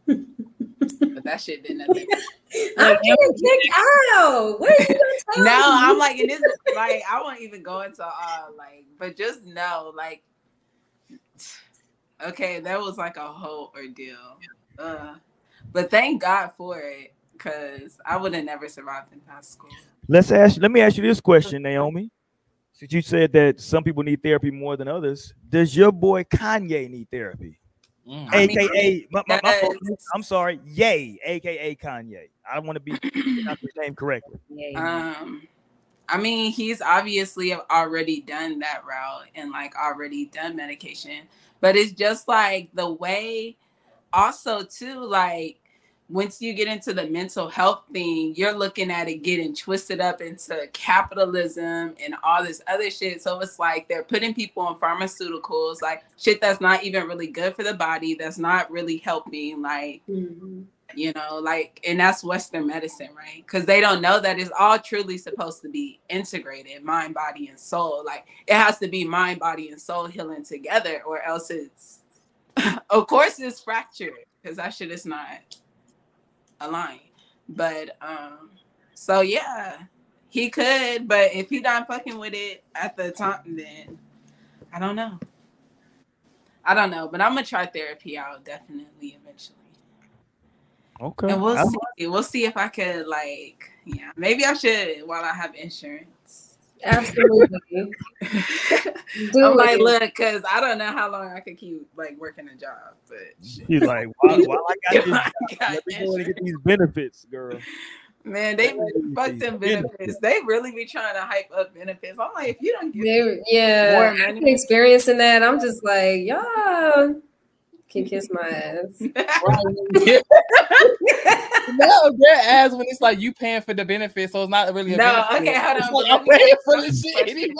but that shit did nothing. I'm getting kicked out. What are you gonna No. I'm like, and this is like, I won't even go into uh like, but just know, like, okay, that was like a whole ordeal. Uh, but thank God for it, because I would have never survived in high school. Let's ask. Let me ask you this question, Naomi. Since you said that some people need therapy more than others, does your boy Kanye need therapy? Mm. I mean, AKA, my, my, my fault. I'm sorry, Ye, AKA Kanye. I want to be not his name correctly. Um, I mean, he's obviously already done that route and like already done medication, but it's just like the way, also too, like once you get into the mental health thing, you're looking at it getting twisted up into capitalism and all this other shit. So it's like they're putting people on pharmaceuticals, like shit that's not even really good for the body, that's not really helping, like Mhm. You know like and that's western medicine right? Because they don't know that it's all truly supposed to be integrated mind body and soul. Like it has to be mind body and soul healing together or else it's of course it's fractured because that shit is not aligned. But um so yeah he could but if he not fucking with it at the time then i don't know. I don't know but i'm gonna try therapy out definitely eventually Okay. and we'll I'm- see. We'll see if I could like, yeah, maybe I should while I have insurance. Absolutely. Do I'm like, look, because I don't know how long I could keep like working a job, but shit. He's like, while, while I got this, I job, got let me go and get these benefits, girl. man, they These fuck them benefits. benefits. They really be trying to hype up benefits. I'm like, if you don't get They- yeah, More I've money. been experiencing that. I'm just like, y'all can kiss my ass. no, their ass when it's like you paying for the benefits, so it's not really a No, benefit. okay, hold on, like, I'm let me paying for the shit anyway.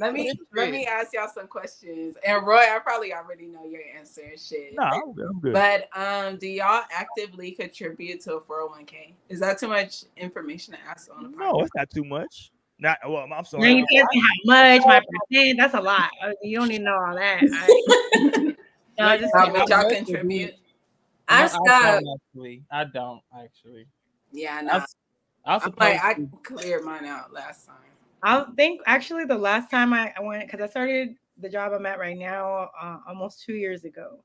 let me let me ask y'all some questions. And Roy, I probably already know your answer and shit. No, I'm good. I'm good. But um, do y'all actively contribute to a 401k? Is that too much information to ask on the no, it's not too much. Not well. I'm Now sorry. you can't how much, my percent. That's a lot. Uh, You don't need to know all that. I, no, I just How Yeah, much I'm y'all contribute? I No, stopped. actually. I don't actually. Yeah, I no. was, I was I'm supposed like, I cleared mine out last time. I think actually the last time I, I went because I started the job I'm at right now uh, almost two years ago.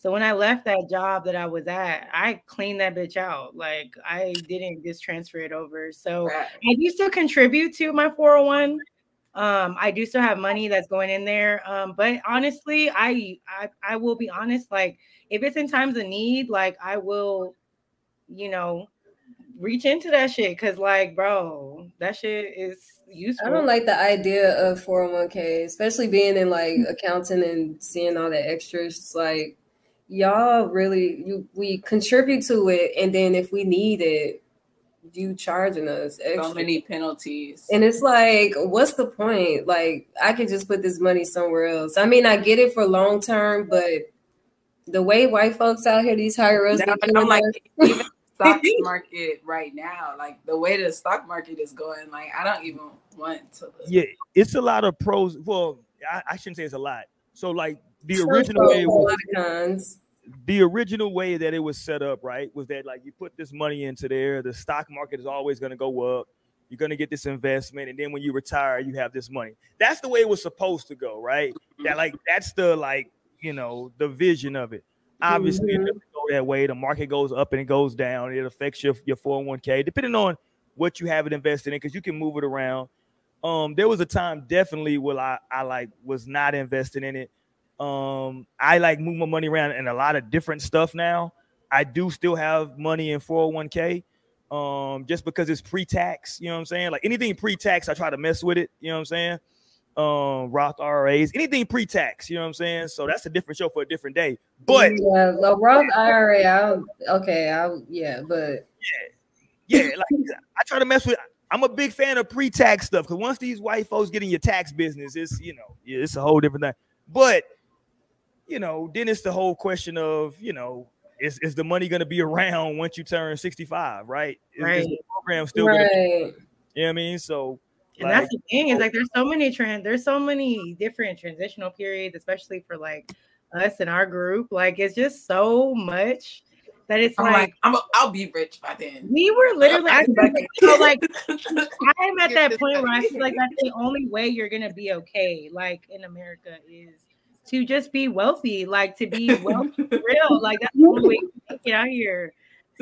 So when I left that job that I was at, I cleaned that bitch out. Like I didn't just transfer it over. So Right. I do still contribute to my 401. Um, I do still have money that's going in there. Um, but honestly, I, I I will be honest, like if it's in times of need, like I will, you know, reach into that shit because like, bro, that shit is useful. I don't like the idea of 401k, especially being in like accounting and seeing all the extras. It's like y'all really you, we contribute to it, and then if we need it, you charging us extra. So many penalties. And it's like, what's the point? Like, I could just put this money somewhere else. I mean, I get it for long term, but the way white folks out here, these higher ups, Now, be doing I'm like, even stock market right now, like the way the stock market is going, like I don't even want to. Look. yeah, it's a lot of pros. Well, I, I shouldn't say it's a lot. So like the original pros, way it was, lot of cons. The original way that it was set up, right, was that like you put this money into there, the stock market is always going to go up. You're going to get this investment, and then when you retire, you have this money. That's the way it was supposed to go, right? That like that's the like you know the vision of it. Obviously, it Mhm. doesn't go that way. The market goes up and it goes down. It affects your your 401k depending on what you have it invested in because you can move it around. Um, there was a time definitely where I I like was not invested in it Um, I like move my money around in a lot of different stuff now. I do still have money in 401k. Um, just because it's pre-tax, you know what I'm saying? Like anything pre-tax, I try to mess with it, you know what I'm saying? Um, Roth IRAs, anything pre-tax, you know what I'm saying? So that's a different show for a different day. But yeah, the Roth IRA, I'll, okay, I'll, yeah, but yeah, yeah, like I try to mess with. I'm a big fan of pre-tax stuff because once these white folks get in your tax business, it's you know, it's a whole different thing. But you know, then it's the whole question of you know, is, is the money going to be around once you turn 65, right? Is, Right. is the program still right. going to, you know what I mean? So, And like, that's the thing is oh like there's so many trend there's so many different transitional periods, especially for like us and our group. Like it's just so much that it's I'm like, like, I'm a, I'll be rich by then. we were literally I I'm like, so like. I'm at that point where I feel like that's the only way you're gonna be okay, like in America, is to just be wealthy, like to be wealthy real. Like that's the only way you can get out here.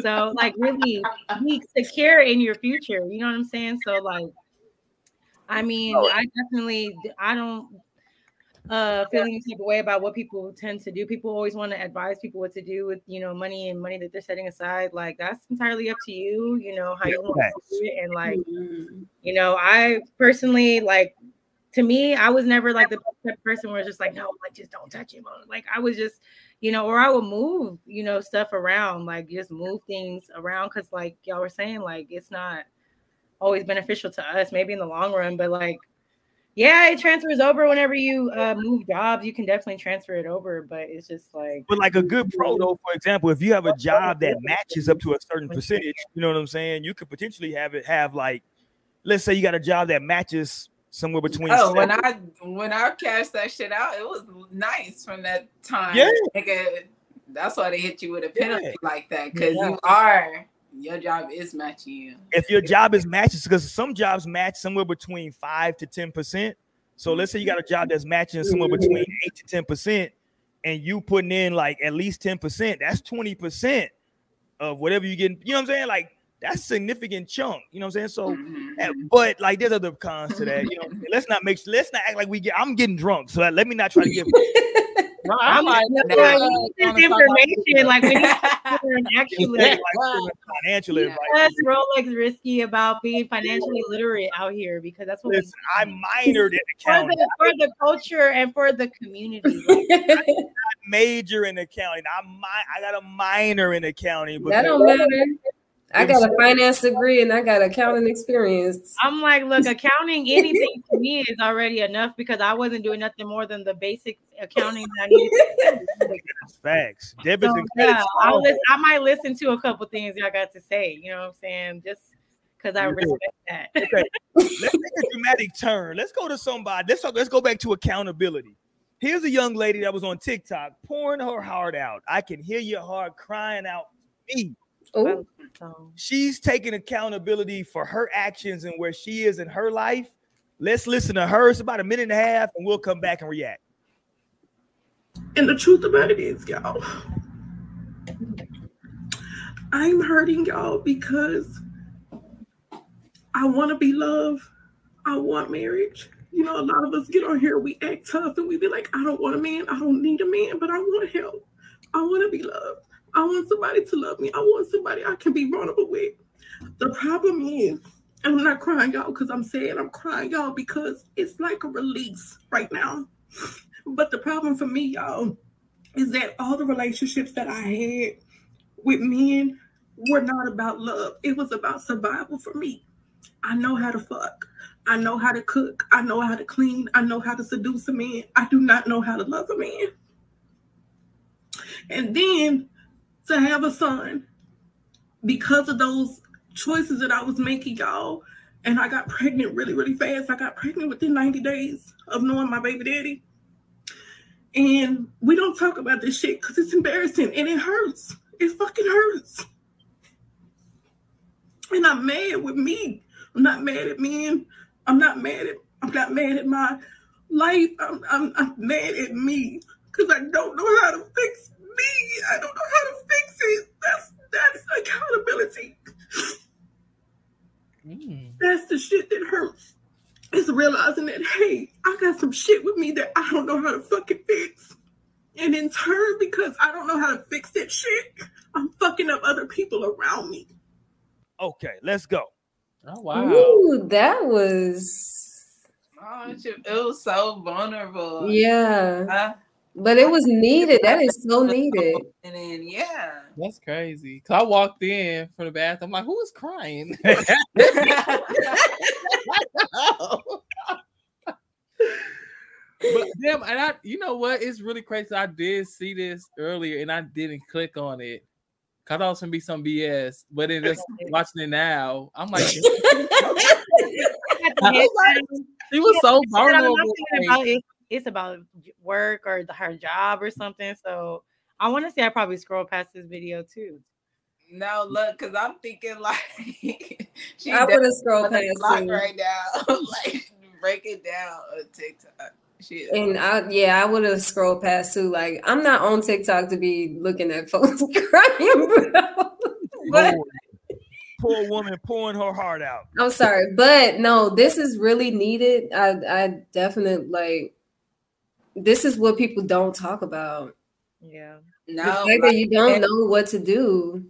So like really be secure in your future. You know what I'm saying? So like I mean, I definitely I don't uh feel any type of way about what people tend to do. People always want to advise people what to do with you know money and money that they're setting aside. Like that's entirely up to you, you know, how you want to do it. And like you know, I personally like to me, I was never like the type of person where it's just like, no, like just don't touch it. Mom. Like I was just, you know, or I would move, you know, stuff around, like just move things around because like y'all were saying, like it's not always beneficial to us, maybe in the long run, but like yeah, it transfers over whenever you uh, move jobs. You can definitely transfer it over, but it's just like but like a good pro though, for example, if you have a job that matches up to a certain percentage, you know what I'm saying? You could potentially have it have like, let's say you got a job that matches somewhere between. Oh, when I when I cashed that shit out, it was nice from that time. Yeah. Nigga, that's why they hit you with a penalty Yeah. like that because Yeah. you are your job is matching you. if your job is matches, because some jobs match somewhere between five to ten percent. So let's say you got a job that's matching somewhere between eight to ten percent, and you putting in like at least ten percent. That's twenty percent of whatever you getting. You know what I'm saying? Like that's significant chunk. You know what I'm saying? So, Mhm. but like there's other cons to that. You know, let's not make let's not act like we get. I'm getting drunk, so let me not try to get. Bro, I'm I'm like, like, no, this information, like we need to actually like, financial Yeah. advice. less Rolex risky about being financially literate out here because that's what we Listen, I minored in for accounting. the for the culture and for the community. Like, major in accounting. I mi- I got a minor in accounting. that don't matter. I got a finance degree and I got accounting experience. I'm like, look, accounting anything to me is already enough because I wasn't doing nothing more than the basic accounting that I needed. Facts. Debits So, and credits. yeah, I'll listen, I might listen to a couple things y'all got to say. You know what I'm saying? Just because I respect that. Okay. Let's take a dramatic turn. Let's go to somebody. Let's let's go back to accountability. Here's a young lady that was on TikTok pouring her heart out. I can hear your heart crying out for me. Ooh, She's taking accountability for her actions and where she is in her life. Let's listen to her. It's about a minute and a half, and we'll come back and react. And the truth about it is, y'all, I'm hurting y'all because I want to be loved. I want marriage. You know, a lot of us get on here, we act tough, and we be like, I don't want a man. I don't need a man, but I want help. I want to be loved. I want somebody to love me. I want somebody I can be vulnerable with. The problem is, and I'm not crying, y'all, because I'm saying I'm crying, y'all, because it's like a release right now. But the problem for me, y'all, is that all the relationships that I had with men were not about love. It was about survival for me. I know how to fuck. I know how to cook. I know how to clean. I know how to seduce a man. I do not know how to love a man. And then to have a son because of those choices that I was making, y'all, and I got pregnant really, really fast. I got pregnant within 90 days of knowing my baby daddy. And we don't talk about this shit because it's embarrassing and it hurts. It fucking hurts. And I'm mad with me. I'm not mad at men. I'm not mad at I'm not mad at my life. I'm I'm, I'm mad at me because I don't know how to fix me. I don't know how to fix it. That's that's accountability. Mm. That's the shit that hurts. Is realizing that hey, I got some shit with me that I don't know how to fucking fix. And in turn, because I don't know how to fix that shit, I'm fucking up other people around me. Okay, let's go. Oh wow. Ooh, that was Oh, it was so vulnerable. yeah. Uh, But it was needed. That is so needed. and then yeah. That's crazy. Cause I walked in from the bathroom. I'm like, who is crying? but damn, and I, you know what? It's really crazy. I did see this earlier, and I didn't click on it. Cause I thought it was gonna be some BS, but then just watching it now, I'm like, she was so vulnerable. Thinking about it. It's about work or the, her job or something. So I want to say I probably scroll past this video too. no, look, because I'm thinking like she I would have scrolled definitely past right now. like break it down on TikTok. She And I yeah, I would have scrolled past too. Like I'm not on TikTok to be looking at folks crying, bro. But Poor woman pouring her heart out. I'm sorry, but no, this is really needed. I I definitely like this is what people don't talk about. Yeah. The no fact like, that you don't know what to do.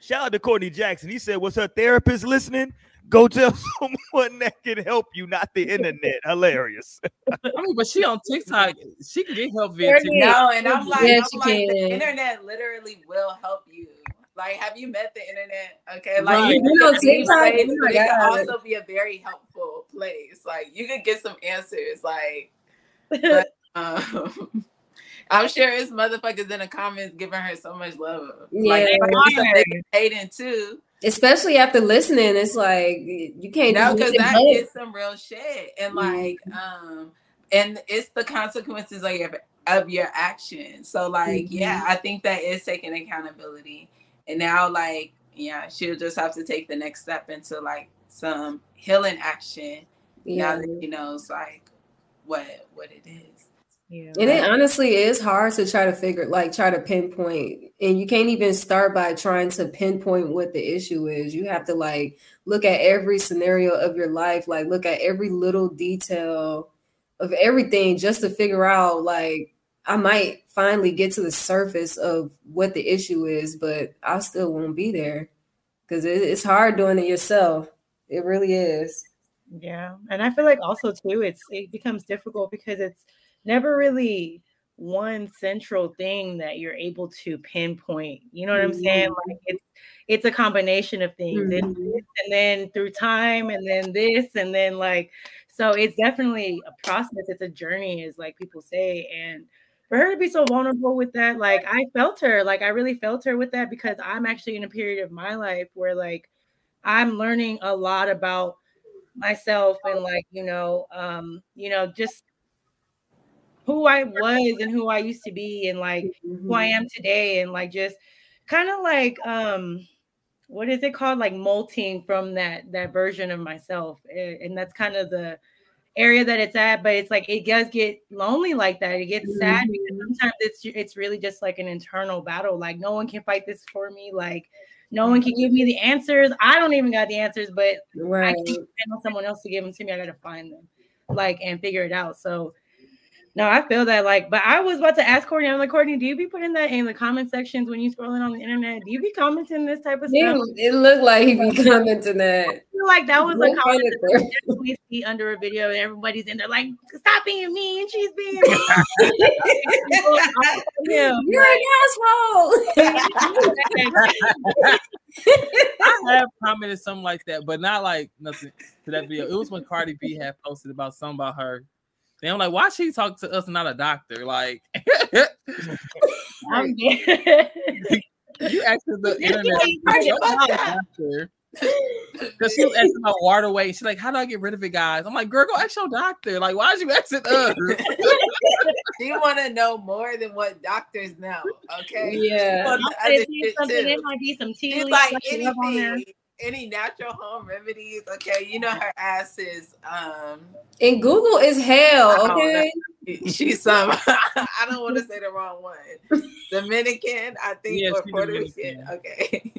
Shout out to Courtney Jackson. He said, "Was her therapist listening? Go tell someone that can help you, not the internet." Hilarious. I mean, but she on TikTok. She can get help via TikTok. No, and I'm like, Yeah, I'm she like, the internet literally will help you. Like, have you met the internet? Okay, like Right. you You know, TikTok, place, oh but my it can also be a very helpful place. Like, you could get some answers. Like, but, um, I'm sure it's motherfuckers in the comments giving her so much love. Like, Yeah. probably some niggas hating too. Especially after listening, it's like you can't No, because that is some real shit, and like, um, and it's the consequences of your of your actions. So, like, yeah, I think that is taking accountability, and now, like, yeah, she'll just have to take the next step into like some healing action. yeah. Now that she knows like what what it is. Yeah. And it honestly is hard to try to figure, like, try to pinpoint. And you can't even start by trying to pinpoint what the issue is. You have to, like, look at every scenario of your life, like, look at every little detail of everything just to figure out, like, I might finally get to the surface of what the issue is, but I still won't be there because it, it's hard doing it yourself. It really is. Yeah, and I feel like also too, it's it becomes difficult because it's never really one central thing that you're able to pinpoint. You know what I'm saying? Like it's it's a combination of things, Mhm. this, and then through time, and then this, and then like so, it's definitely a process. It's a journey, as like people say, and for her to be so vulnerable with that, like I felt her, like I really felt her with that because I'm actually in a period of my life where like I'm learning a lot about myself and like you know um you know just who i was and who i used to be and like who i am today and like just kind of like um what is it called like molting from that that version of myself and that's kind of the area that it's at but it's like it does get lonely like that it gets sad because sometimes it's it's really just like an internal battle like no one can fight this for me like no one can give me the answers i don't even got the answers but I Right. can't depend on someone else to give them to me. I gotta find them, like, and figure it out. So, no, I feel that, like, but I was about to ask Courtney. I'm like, Courtney, do you be putting that in the comment sections when you scrolling on the internet? Do you be commenting this type of Yeah, stuff? it looked like he be commenting that. I feel like that was a What comment comment that there? See under a video, and everybody's in there like, "Stop being mean." She's being mean. You're an asshole. I have commented something like that, but not like nothing to that video. It was when Cardi B had posted about something about her. And I'm like, why she talk to us, not a doctor? Like, I'm dead. you actually the internet. Cardi, you're fuck not a doctor. Because she was asking about water weight. She's like, how do I get rid of it, guys? I'm like, girl, go ask your doctor. Like, why is you asking us? She want to know more than what doctors know. Okay. Yeah. She want the I'll say something. too. There might be some tea She's leaves like up there. anything, any natural home remedies. Okay, you know her ass is um And Google is hell, okay? she's some I don't want to say the wrong one. Dominican, I think, Yeah, or she's Puerto Rican. Okay.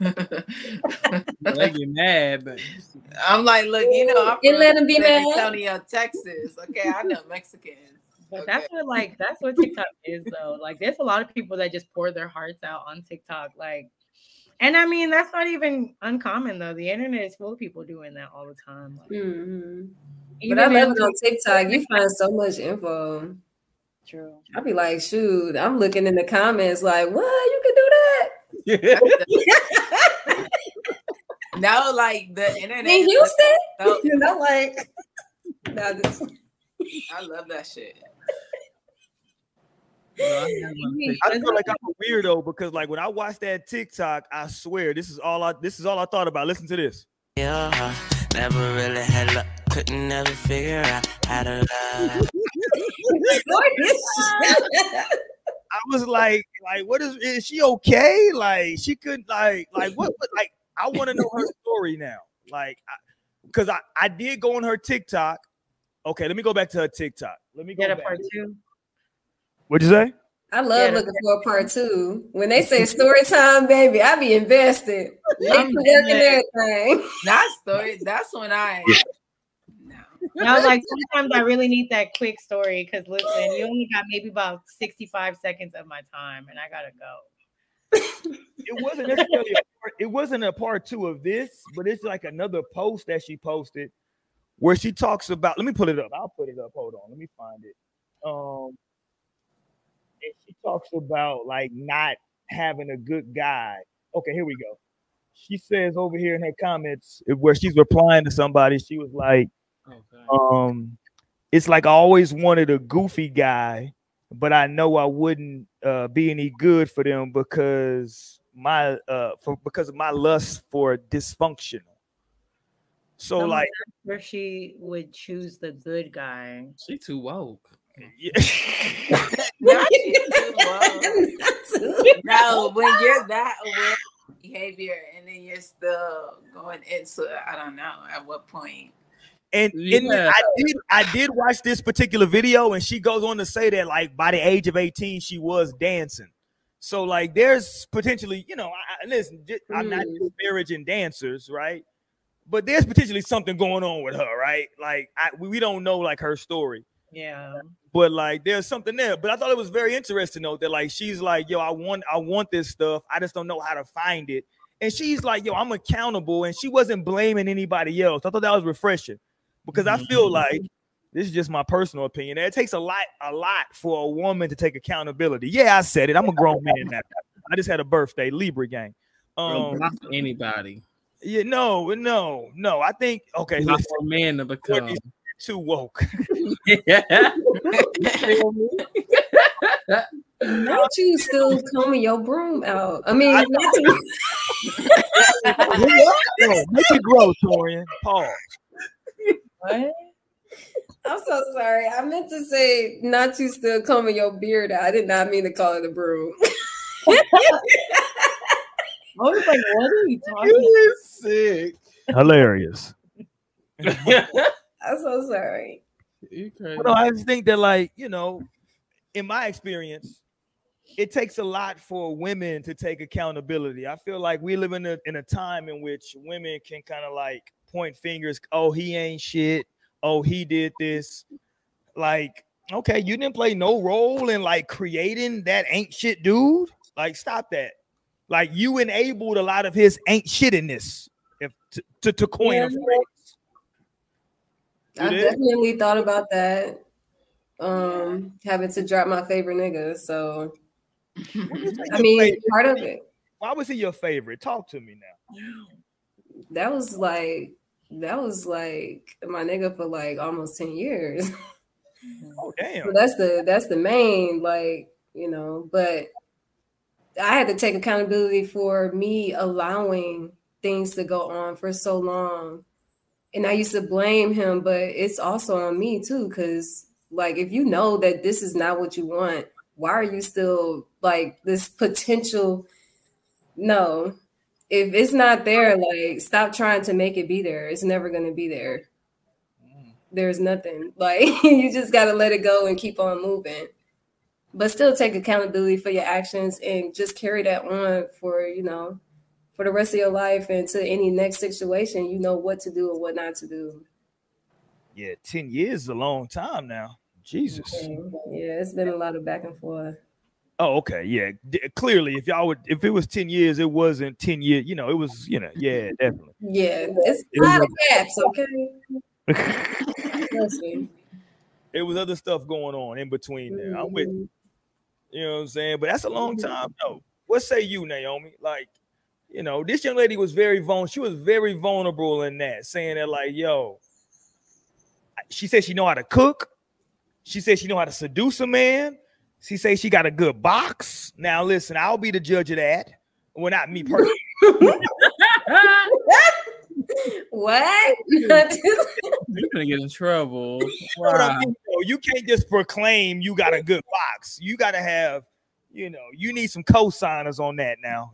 they get mad, but I'm like, look, you know, I'm And from let 'em be San mad. Antonio, Texas. Okay, I know Mexicans. But that's what like that's what TikTok is though. Like there's a lot of people that just pour their hearts out on TikTok. Like, and I mean that's not even uncommon though. The internet is full of people doing that all the time. Like, Mhm. But I love it on TikTok. You find so much info. True. I'll be like, shoot, I'm looking in the comments like, what? You can do that? No, like the internet. In is Houston? so- And I'm like, nah, this- I love that shit. I feel like I'm a weirdo because like when I watch that TikTok, I swear this is all I this is all I thought about. Listen to this. Yeah, never really had luck, couldn't never figure out how to love. I was like, like, what is is she okay? Like she couldn't like like what, what like I want to know her story now. Like because I, I did go on her TikTok. Okay, let me go back to her TikTok. Let me go Get a back. part two. What'd you say? I love Yeah. looking for a part two. When they say story time, baby, I be invested. Make I'm the work and dead. everything. That story. That's when I. No. And I was like, sometimes I really need that quick story because listen, you only got maybe about 65 seconds of my time and I gotta go. It wasn't necessarily a part, it wasn't a part two of this, but it's like another post that she posted where she talks about. Let me pull it up. I'll put it up. Hold on. Let me find it. Um, and she talks about like not having a good guy. Okay, here we go. She says over here in her comments where she's replying to somebody, she was like, um, it's like I always wanted a goofy guy, but I know I wouldn't uh, be any good for them because my uh for because of my lust for dysfunctional. So Someone like where she would choose the good guy. She too woke. Yeah. Not you, whoa. no, when you're that aware of behavior and then you're still going into it, I don't know at what point. And, and I did I did watch this particular video, and she goes on to say that like by the age of 18, she was dancing. So like there's potentially, you know, I, I- listen, j- I'm not Mm. disparaging dancers, right? But there's potentially something going on with her, right? Like I, we we don't know like her story, Yeah. But like there's something there. But I thought it was very interesting though that like she's like, yo, I want I want this stuff. I just don't know how to find it. And she's like, yo, I'm accountable, and she wasn't blaming anybody else. I thought that was refreshing because I feel like this is just my personal opinion. It takes a lot, a lot for a woman to take accountability. Yeah, I said it. I'm a grown man now. I just had a birthday, Libra gang. Bro, Um, block anybody. yeah, no, no, no. I think okay, Not for a man to become. Too woke. yeah. Not you still combing your broom out. I mean, not to- Yo, make it grow, Torian. Pause. What? I'm so sorry. I meant to say not you still combing your beard out. I did not mean to call it a broom. I was like, what are you talking You is sick. Hilarious. I'm so sorry. You crazy. But no, I just think that, like, you know, in my experience, it takes a lot for women to take accountability. I feel like we live in a in a time in which women can kind of like point fingers. Oh, he ain't shit. Oh, he did this. Like, okay, you didn't play no role in like creating that ain't shit dude. Like, stop that. Like, you enabled a lot of his ain't shittiness. If to, to, to coin a Yeah. I did? definitely thought about that. Um, having to drop my favorite nigga. So I mean, part of it. Why was he your favorite? Talk to me now. That was like that was like my nigga for like almost 10 years. Oh damn. So that's the that's the main like you know but i had to take accountability for me allowing things to go on for so long and i used to blame him but it's also on me too because like if you know that this is not what you want why are you still like this potential no if it's not there like stop trying to make it be there it's never to be there there's nothing. Like you just got to let it go and keep on moving. But still take accountability for your actions and just carry that on for, you know, for the rest of your life and to any next situation, you know what to do and what not to do. Yeah, 10 years is a long time now. Jesus. Yeah, it's been a lot of back and forth. Oh, okay. Yeah. D- clearly, if y'all would, if it was 10 years, it wasn't 10 years, you know, it was, you know, yeah, definitely. Yeah, it's a lot of gaps, okay? It was other stuff going on in between there. I'm with mm-hmm. you. You know what I'm saying? But that's a long mm-hmm. time though. What say you, Naomi? Like, you know, this young lady was very vulnerable. She was very vulnerable in that, saying that, like, yo, she said she know how to cook. She said she know how to seduce a man. She says she got a good box. Now, listen, I'll be the judge of that. Well, not me personally. What? You're gonna get in trouble. Wow. mean, though, you can't just proclaim you got a good box. You got to have, you know, you need some co-signers on that now.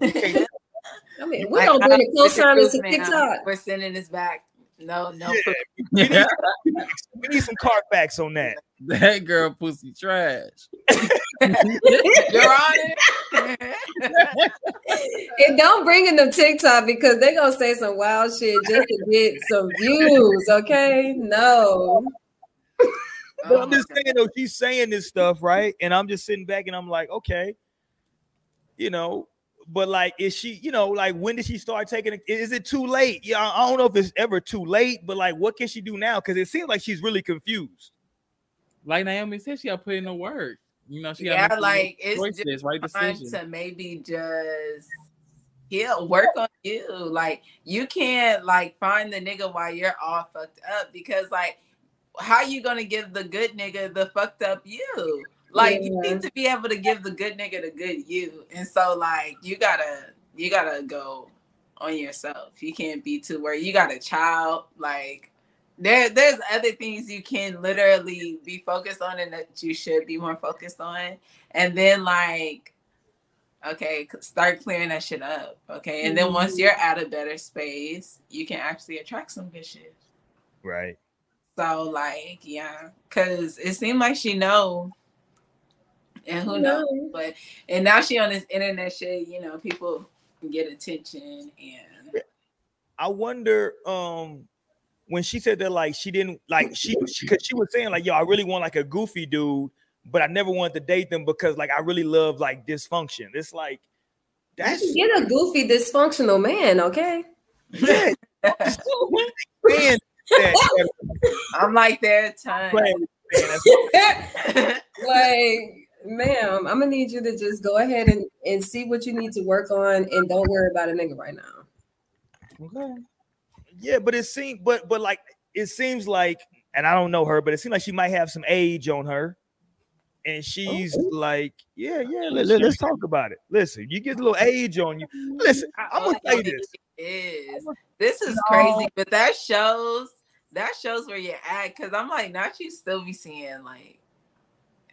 You can't- I mean, we Like, don't I bring the don't to it's man. TikTok. We're sending this back. No, no. Yeah. we, need, we need some Carfax on that. That girl pussy trash. Your Honor. And don't bring in the TikTok because they're gonna say some wild shit just to get some views. Okay, no. But Oh I'm my just saying though, she's saying this stuff, right? And I'm just sitting back and I'm like, okay, you know, but like, is she, you know, like when did she start taking it? Is it too late? Yeah, I I don't know if it's ever too late, but like, what can she do now? Because it seems like she's really confused. Like Naomi said, she got to put in the work. You know, she got Yeah, to like it's choices, just right time decisions. to maybe just heal, work on you. Like you can't like find the nigga while you're all fucked up because like how you gonna give the good nigga the fucked up you? Like you need to be able to give the good nigga the good you. And so like you gotta you gotta go on yourself. You can't be too worried. You got a child, like there there's other things you can literally be focused on and that you should be more focused on. And then like okay, start clearing that shit up. Okay. And then once mm-hmm. you're at a better space, you can actually attract some good shit. Right. So like, yeah, because it seemed like she know, and who knows? But and now she on this internet shit. You know, people get attention, and I wonder um when she said that like she didn't like she because she was saying like yo I really want like a goofy dude but I never wanted to date them because like I really love like dysfunction. It's like that's Get a goofy, dysfunctional man, okay? yeah. man, I'm like their time. man, that's- like, ma'am, I'm gonna need you to just go ahead and, and see what you need to work on and don't worry about a nigga right now. Okay. Yeah, but it seems, but but like it seems like, and I don't know her, but it seems like she might have some age on her, and she's like, yeah, yeah. Let, us talk about it. Listen, you get a little age on you. Listen, I, am gonna oh, say this. Is this is crazy, but that shows that shows where you're at. Cause I'm like, not you still be seeing like.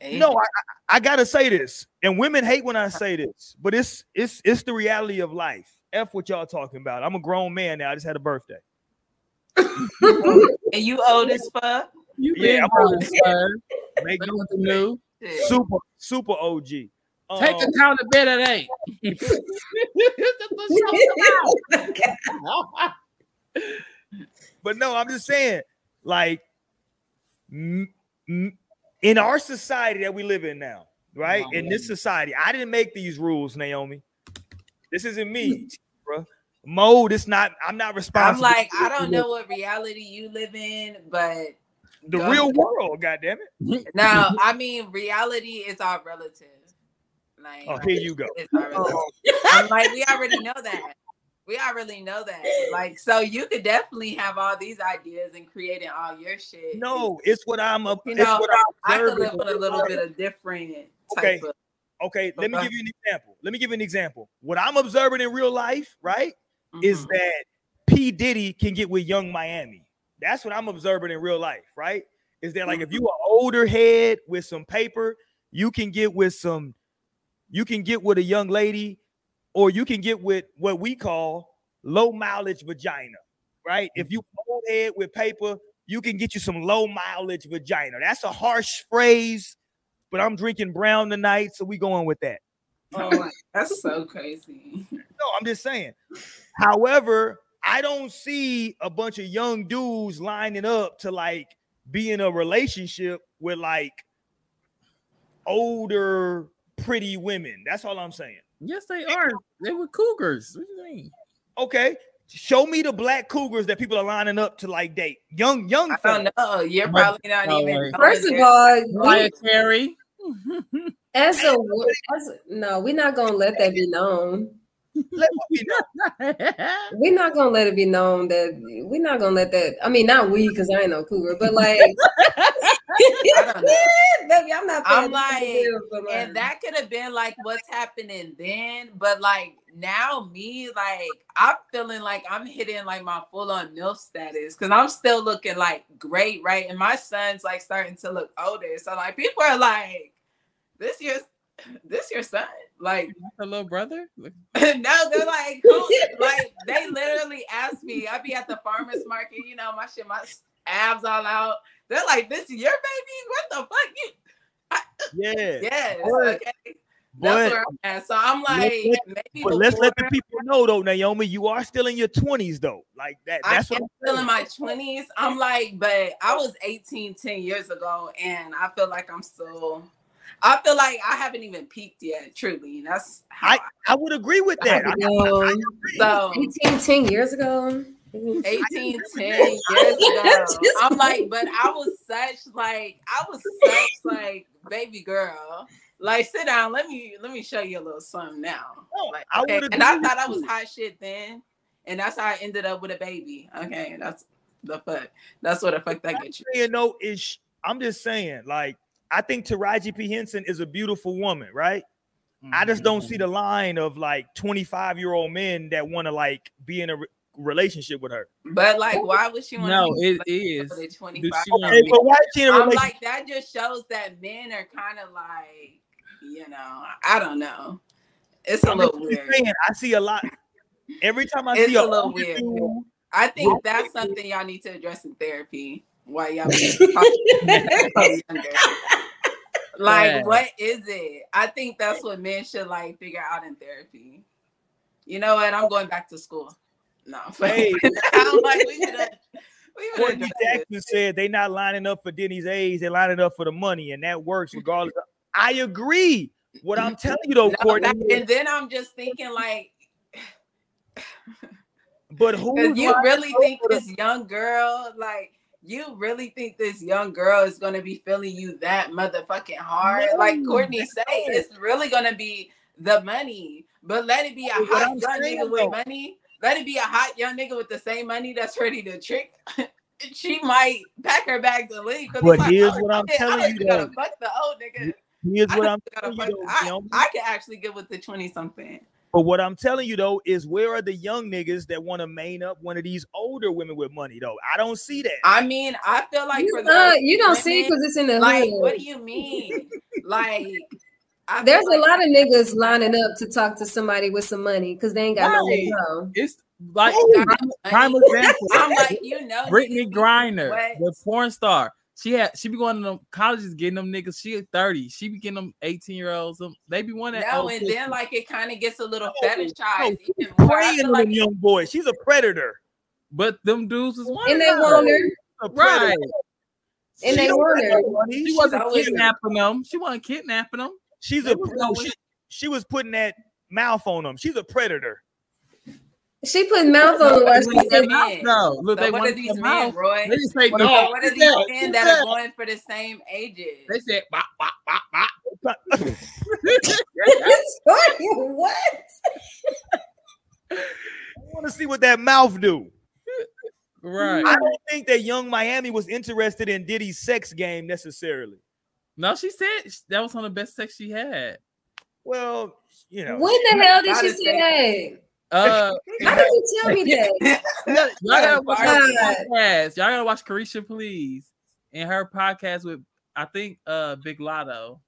No, I, I I gotta say this, and women hate when I say this, but it's it's it's the reality of life. F what y'all talking about. I'm a grown man now. I just had a birthday. and you old as fuck. You Yeah, been I'm old, old. sir. Make no Nothing new. Shit. super super OG. Take Um, accountability. but no, I'm just saying, like, m- m- in our society that we live in now, right? In this society, I didn't make these rules, Naomi. This isn't me, hmm. bro. Mode, it's not. I'm not responsible. I'm like, I don't know what reality you live in, but the go- real world. God damn it. No, I mean reality is all relative. Like Oh, here you go. it's all relative. I'm like, we already know that. We already know that. Like, so you could definitely have all these ideas and creating all your shit. No, it's what I'm. Up, you it's know, what I I'm could live on a little bit of different Okay. of. Okay, let me give you an example. Let me give you an example. What I'm observing in real life, right, is Mhm. that P Diddy can get with Yung Miami. That's what I'm observing in real life, right? Is that like if you are older head with some paper, you can get with some, you can get with a young lady, or you can get with what we call low mileage vagina, right? If you old head with paper, you can get you some low mileage vagina. That's a harsh phrase, but I'm drinking brown tonight, so we going with that. Oh that's so crazy. No, I'm just saying. However, I don't see a bunch of young dudes lining up to like be in a relationship with like older, pretty women. That's all I'm saying. Yes, they are. They were cougars. What do you mean? Okay. Show me the black cougars that people are lining up to like date. Young, young I fellas. don't know. You're My- probably not oh, even. wait. First of all, we, Mariah Carey. as a as, no, we're not gonna let that be known. Let me know. We're not gonna let it be known that we're not gonna let that. I mean, not we, because I ain't no cougar, but like, I don't know. baby, I'm not. I'm like, bills, And that could have been like what's happening then, but like now, me like I'm feeling like I'm hitting like my full on MILF status because I'm still looking like great, right? And my son's like starting to look older, so like people are like, "This your, this your son?" Like, Her little brother. no, they're like, who? like they literally asked me. I'd be at the farmers market, you know, my shit, my abs all out. They're like, "This is your baby? What the fuck?" You Yeah. yes, But- okay. But, That's where I'm at. So I'm like, let- maybe but let's let the people know though, Naomi, you are still in your 20s though. Like that. I That's what am I'm still saying. in my 20s. I'm like, but I was 18 10 years ago, and I feel like I'm still. I feel like I haven't even peaked yet. Truly, that's how. I, I would agree with that. I, um, so 18, 10 years ago. 18 10 years ago, I'm like, but I was such like, I was such like baby girl. Like, sit down. Let me let me show you a little something now. Like, I okay. would and I thought I was hot shit then, and that's how I ended up with a baby. Okay, that's the fuck. That's what the fuck that gets you. saying though is I'm just saying, like, I think Taraji P. Henson is a beautiful woman, right? I just don't Mm-hmm. see the line of like 25 year old men that want to like be in a relationship with her. But like, why would she want No, to it is. the Does 25? she wanna Hey, be- but why is she in a I'm like, that just shows that men are kind of like, you know, I don't know. It's a I'm little weird. saying, I see a lot. Every time I It's see a a, little weird. dude, I think that's something y'all need to address in therapy. Why y'all be talking so younger. Like, Yeah. what is it? I think that's what men should like figure out in therapy. You know what? I'm going back to school. No, Hey. I'm like, we should have. We should Courtney address Jackson said they not lining up for Denny's A's, they're lining up for the money, and that works regardless. Of, I agree. What I'm telling you though, No, Courtney, that- and then I'm just thinking like, but who you really think this young girl, like, you really think this young girl is gonna be feeling you that motherfucking hard? No, like Courtney that's say, it's really gonna be the money. But let it be a hot I'm young saying, nigga with money. Let it be a hot young nigga with the same money that's ready to trick. she might pack her bags and leave. 'cause But it's like, here's oh, what I'm shit, telling I you, though. fuck the old nigga. here's I what I'm gotta telling you fuck- though, I, Naomi. I can actually get with the 20 something. But what I'm telling you though is where are the young niggas that want to main up one of these older women with money though? I don't see that. I mean, I feel like You, for uh, the you don't see women, because it's in the like hood. what do you mean like I There's feel a like- lot of niggas lining up to talk to somebody with some money because they ain't got nowhere Right. to go. It's like Ooh. prime, prime example. i'm like you know Brittany niggas Renner, wet. the porn star. She had she be going to them colleges getting them niggas. She at 30. She be getting them 18 year olds. Them they be one that no old and 50. then like it kind of gets a little No, fetishized she's even more preying on like them young boys. She's a predator. but them dudes is one And of they them. want her. Right. And She they don't want her. She wasn't kidnapping them. She wasn't kidnapping them. She's a no, oh, she, she was putting that mouth on them. She's a predator. She put mouth on her. What She do said, you mean? No, look, So they what wanted are these men, out. Roy? They just say What, no. are, what are these said- men that said- are going for the same ages? They said bop, bop, bop, bop. what? I want to see what that mouth do. Right. I don't think that Yung Miami was interested in Diddy's sex game necessarily. No, she said that was on the best sex she had. Well, you know, When the hell did she Gotta say Uh, that? How did you tell me that? y'all gotta watch her podcast. Y'all gotta watch Caresha, please, and her podcast with I think uh Big Latto.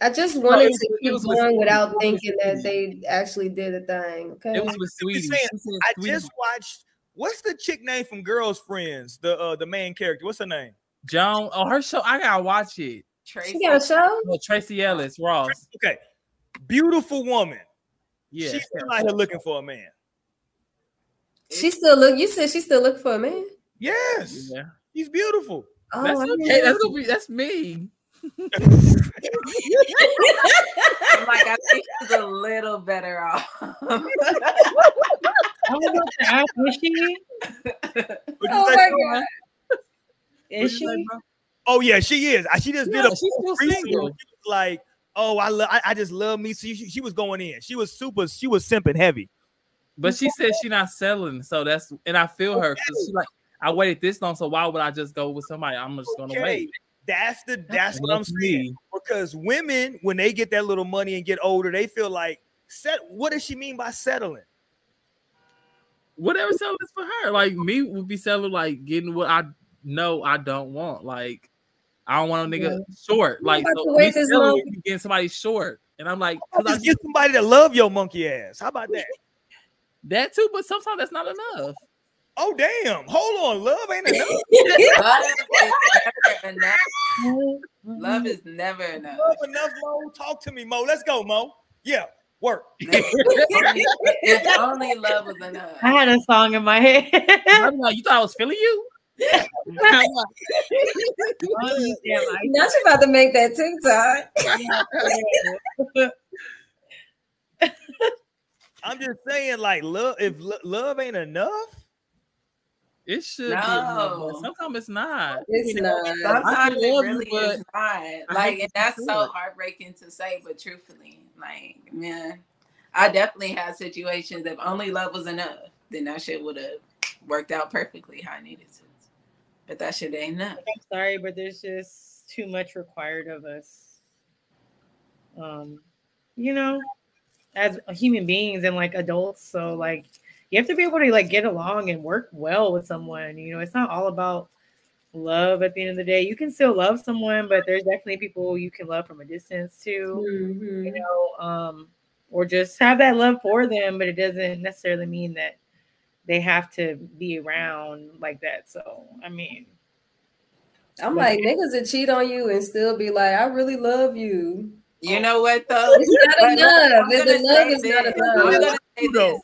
I just it wanted was- to keep was with- going without thinking that they actually did a thing. Okay. It was with Saweetie. saying, She I just watched. What's the chick name from Girls Friends? The uh, the main character. What's her name? Joan. Oh, her show. I gotta watch it. Tracy. She got a show? No, Tracee Ellis Ross. Okay, beautiful woman, Yeah. She's still out here looking for a man. She still look. You said she still looking for a man. Yes, Yeah. he's beautiful. Oh, That's okay. That's gonna be that's me. I'm like, I think she's a little better off. I was about to ask, is she? Oh my god. Is What'd she? Oh yeah, she is. She just did a single. she like, oh, I love, I, I just love me. She, she, she was going in. She was super. She was simping heavy. But she said she's not selling, so that's and I feel her because she like I waited this long, so why would I just go with somebody? I'm just gonna Okay, wait. that's the that's what I'm saying. me. Because women, when they get that little money and get older, they feel like set. What does she mean by settling? Whatever selling is for her. Like me would be selling like getting what I know I don't want. Like I don't want a nigga short. Like about so to me wait this selling long. getting somebody short, and I'm like, I'll 'cause I just get somebody that love your monkey ass. How about that? that too, but sometimes that's not enough. Oh damn! Hold on, love ain't enough. Love is never enough. Love is never enough. love enough, Mo. Talk to me, Mo. Let's go, Mo. Yeah, work. if only love was enough. I had a song in my head. You thought I was feeling you? I'm like, damn, I- Now she about to make that TikTok. I'm just saying, like, love. If lo- love ain't enough, it should be No. sometimes it's not. It's not. Sometimes it love you, really is not. Like, and that's so it. heartbreaking to say, but truthfully, like, man, I definitely had situations. If only love was enough, then that shit would have worked out perfectly how I needed to. But that shit ain't enough. I'm sorry, but there's just too much required of us. Um, you know, as human beings and like adults. So like you have to be able to like get along and work well with someone. You know, it's not all about love at the end of the day. You can still love someone, but there's definitely people you can love from a distance too. Mhm. You know, um, or just have that love for them, but it doesn't necessarily mean that they have to be around like that. So I mean, I'm like niggas that cheat on you and still be like, I really love you. You know what though? It's not But enough. I'm The love say is not this. enough. I'm gonna say Though. this.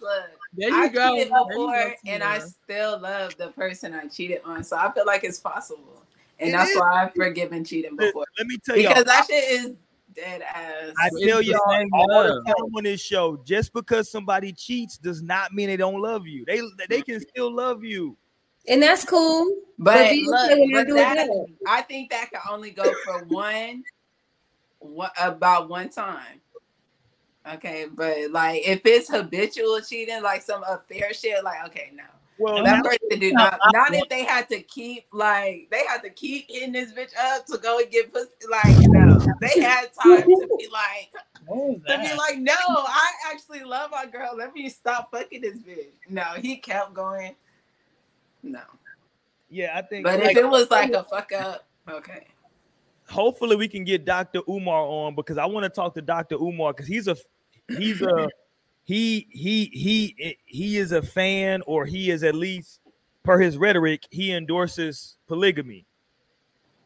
There you I go. cheated There you go, and I still love the person I cheated on. So I feel like it's possible, and It that's is. why I've forgiven cheating before let me tell you. because that shit is dead ass. I tell y'all all the time on this show, just because somebody cheats does not mean they don't love you. They they can still love you. And that's cool. But be look, okay when I but that. I think that can only go for one, what about one time. Okay, but like if it's habitual cheating, like some affair shit, like okay, no. Well, That person do not not if they had to keep like they had to keep hitting this bitch up to go and get pussy. Like no, they had time to be like to be like, no, I actually love my girl. Let me stop fucking this bitch. No, he kept going. No, yeah, I think. but like, if it was like a fuck up, okay. hopefully we can get Dr. Umar on because I want to talk to Dr. Umar because he's a he's a he he he he is a fan or he is at least per his rhetoric he endorses polygamy.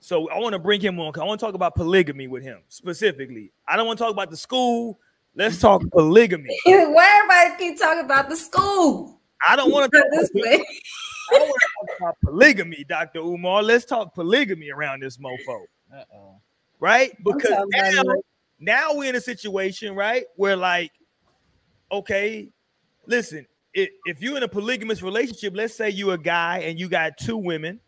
So I want to bring him on. 'cause I want to talk about polygamy with him specifically. I don't want to talk about the school. Let's talk polygamy. Why everybody keep talking about the school? I don't want to talk this way. I want to talk about polygamy, Dr. Umar. Let's talk polygamy around this mofo. Uh-oh. right? Because now, now we're in a situation, right, where like, okay, listen, if, if you're in a polygamous relationship, let's say you're a guy and you got two women,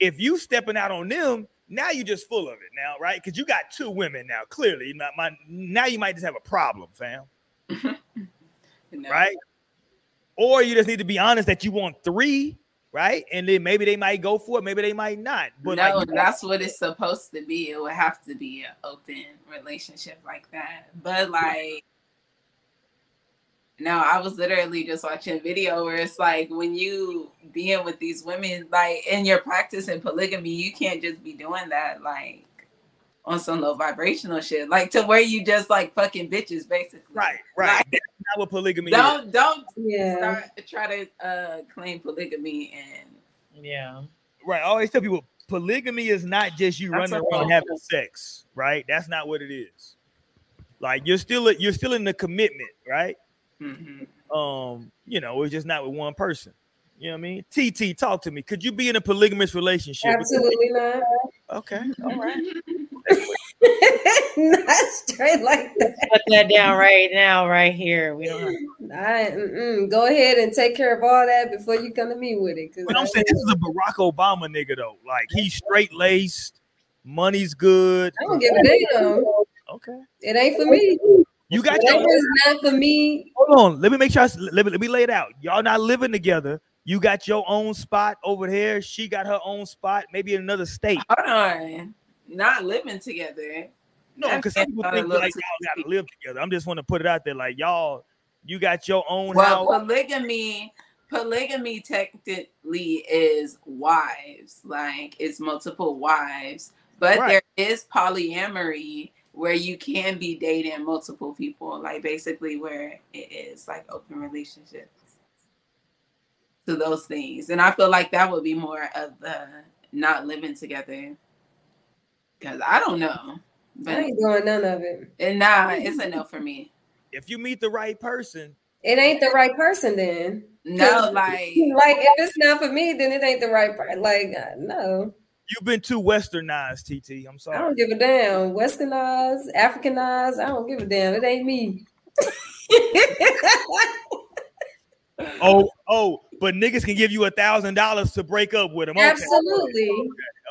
if you stepping out on them, now you're just full of it now, right? Because you got two women now. Clearly, not my now you might just have a problem, fam, No. right? Or you just need to be honest that you want three, right? And then maybe they might go for it, maybe they might not. But no, like, that's what it's supposed to be. It would have to be an open relationship like that. But like, no, I was literally just watching a video where it's like when you being with these women, like in your practice in polygamy, you can't just be doing that like on some low vibrational shit, like to where you just like fucking bitches, basically. right, right. That's not what polygamy is. Don't don't Yeah. start try to uh claim polygamy and Yeah. Right. I always tell people polygamy is not just you That's running around whole- having sex, right? That's not what it is. Like you're still you're still in the commitment, right? Mhm. Um, you know, it's just not with one person. You know what I mean? TT, talk to me. Could you be in a polygamous relationship? Absolutely not. Okay, all right. not straight like that. Put that down right now, right here. We don't. I, mm-mm. Go ahead and take care of all that before you come to me with it. 'cause But I'm saying this is a Barack Obama nigga though. Like he's straight laced, money's good. I don't give a damn. Okay. It ain't for me. You got your Whatever's not for me. hold on. Let me make sure I, s- let, me, let me lay it out. Y'all not living together. You got your own spot over here. She got her own spot, maybe in another state. Hold on. Not living together. No, because some people think like y'all gotta live together. I'm just want to put it out there, like y'all, you got your own Well, house. polygamy, polygamy technically is wives, like it's multiple wives, but Right. there is polyamory where you can be dating multiple people, like basically where it is like open relationships to those things. And I feel like that would be more of the not living together. Cause I don't know. But I ain't doing none of it. and nah, it's a no for me. If you meet the right person, It ain't the right person then. No, like Like if it's not for me, then it ain't the right person. Like uh, no, you've been too westernized, TT. I'm sorry. I don't give a damn. Westernized, Africanized, I don't give a damn. It ain't me. Oh, oh, but niggas can give you a thousand dollars to break up with them. Okay. Absolutely.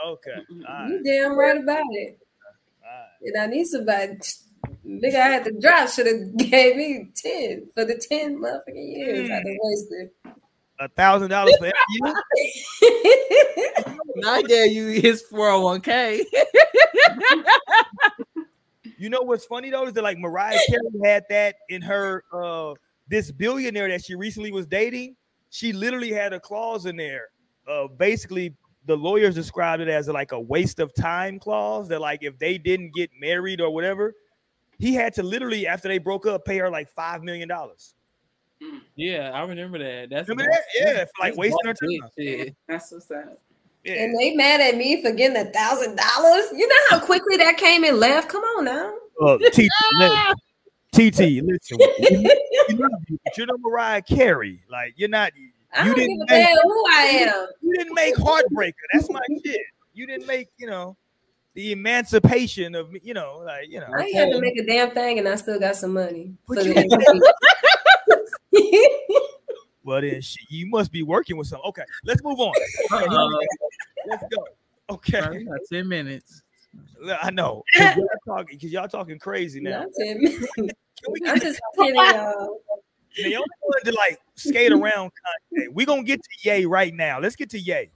Okay. All right. You damn right about it. Right. And I need somebody. Nigga, I had to drop. Should have gave me ten for the ten motherfucking years I mm. done wasted. A thousand dollars for year. I gave you his 401k. You know what's funny though is that like Mariah Carey had that in her uh this billionaire that she recently was dating. She literally had a clause in there. Uh basically the lawyers described it as like a waste of time clause that like if they didn't get married or whatever, he had to literally after they broke up pay her like five million dollars. Yeah, I remember that. That's Remember that? Yeah, for, like that's wasting her boss bitch time. shit. that's what's up. Yeah. and they mad at me for getting a thousand dollars. You know how quickly that came and left. Come on now. Uh, TT, li- TT, listen, you, you know, but you're not Mariah Carey. Like you're not. I You don't didn't give a make- damn who I am. You didn't make Heartbreaker. That's my shit. You didn't make, you know, the emancipation of me. You know, like you know. I ain't had to make a damn thing, and I still got some money. But for you- the MVP. Well, then she, you must be working with some. Okay, let's move on. Okay, Uh-oh. Let's go. Okay, Bro, got 10 minutes. I know. 'Cause y'all talking because y'all talking crazy now. 10 minutes. I'm just kidding, y'all. Naomi wanted to like skate around Kanye. We're gonna get to Ye right now. Let's get to Ye.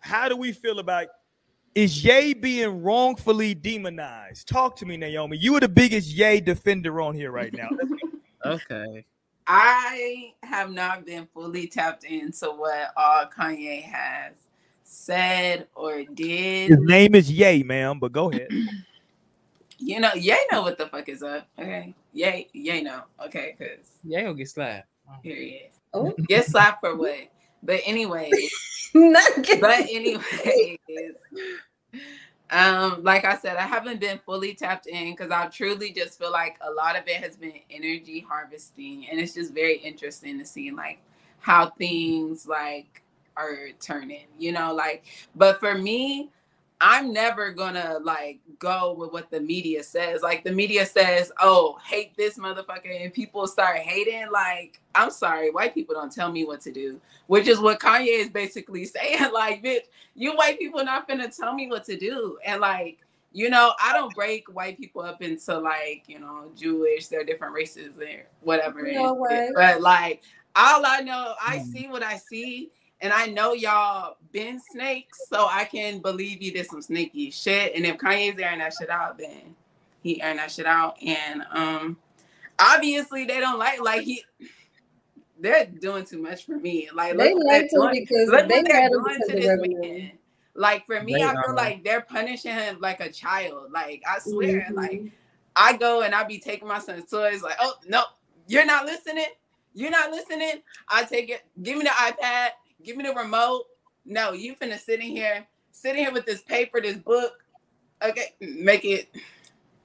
How do we feel about is Ye being wrongfully demonized? Talk to me, Naomi. You are the biggest Ye defender on here right now. Okay. I have not been fully tapped into what all Kanye has said or did. His name is Ye, ma'am, but go ahead. You know, Yay know what the fuck is up. Okay. Yay, Yay know. Okay, because Yay he'll get slapped. period. Oh, Get slapped for what? But anyway, not kidding. but anyways, um, like I said, I haven't been fully tapped in because I truly just feel like a lot of it has been energy harvesting, and it's just very interesting to see like how things like are turning, you know, like. But for me, I'm never gonna like go with what the media says. Like the media says, "Oh, hate this motherfucker," and people start hating. Like, I'm sorry, white people don't tell me what to do, which is what Kanye is basically saying. Like, bitch, you white people not finna tell me what to do. And like, you know, I don't break white people up into like, you know, Jewish, they're different races and whatever. You know and shit. what? But like, all I know, I Mm. see what I see. And I know y'all been snakes, so I can believe you did some sneaky shit. And if Kanye's airing that shit out, then he airing that shit out. And um obviously they don't like like he they're doing too much for me. Like they look what like they're doing. because Look they what they're mad doing to of this man. Like for me, They I feel are. like they're punishing him like a child. Like I swear, Mhm. like I go and I be taking my son's toys. Like, oh no, you're not listening. You're not listening. I take it. Give me the iPad. Give me the remote. No, you finna sit in here, sitting here with this paper, this book. Okay, make it.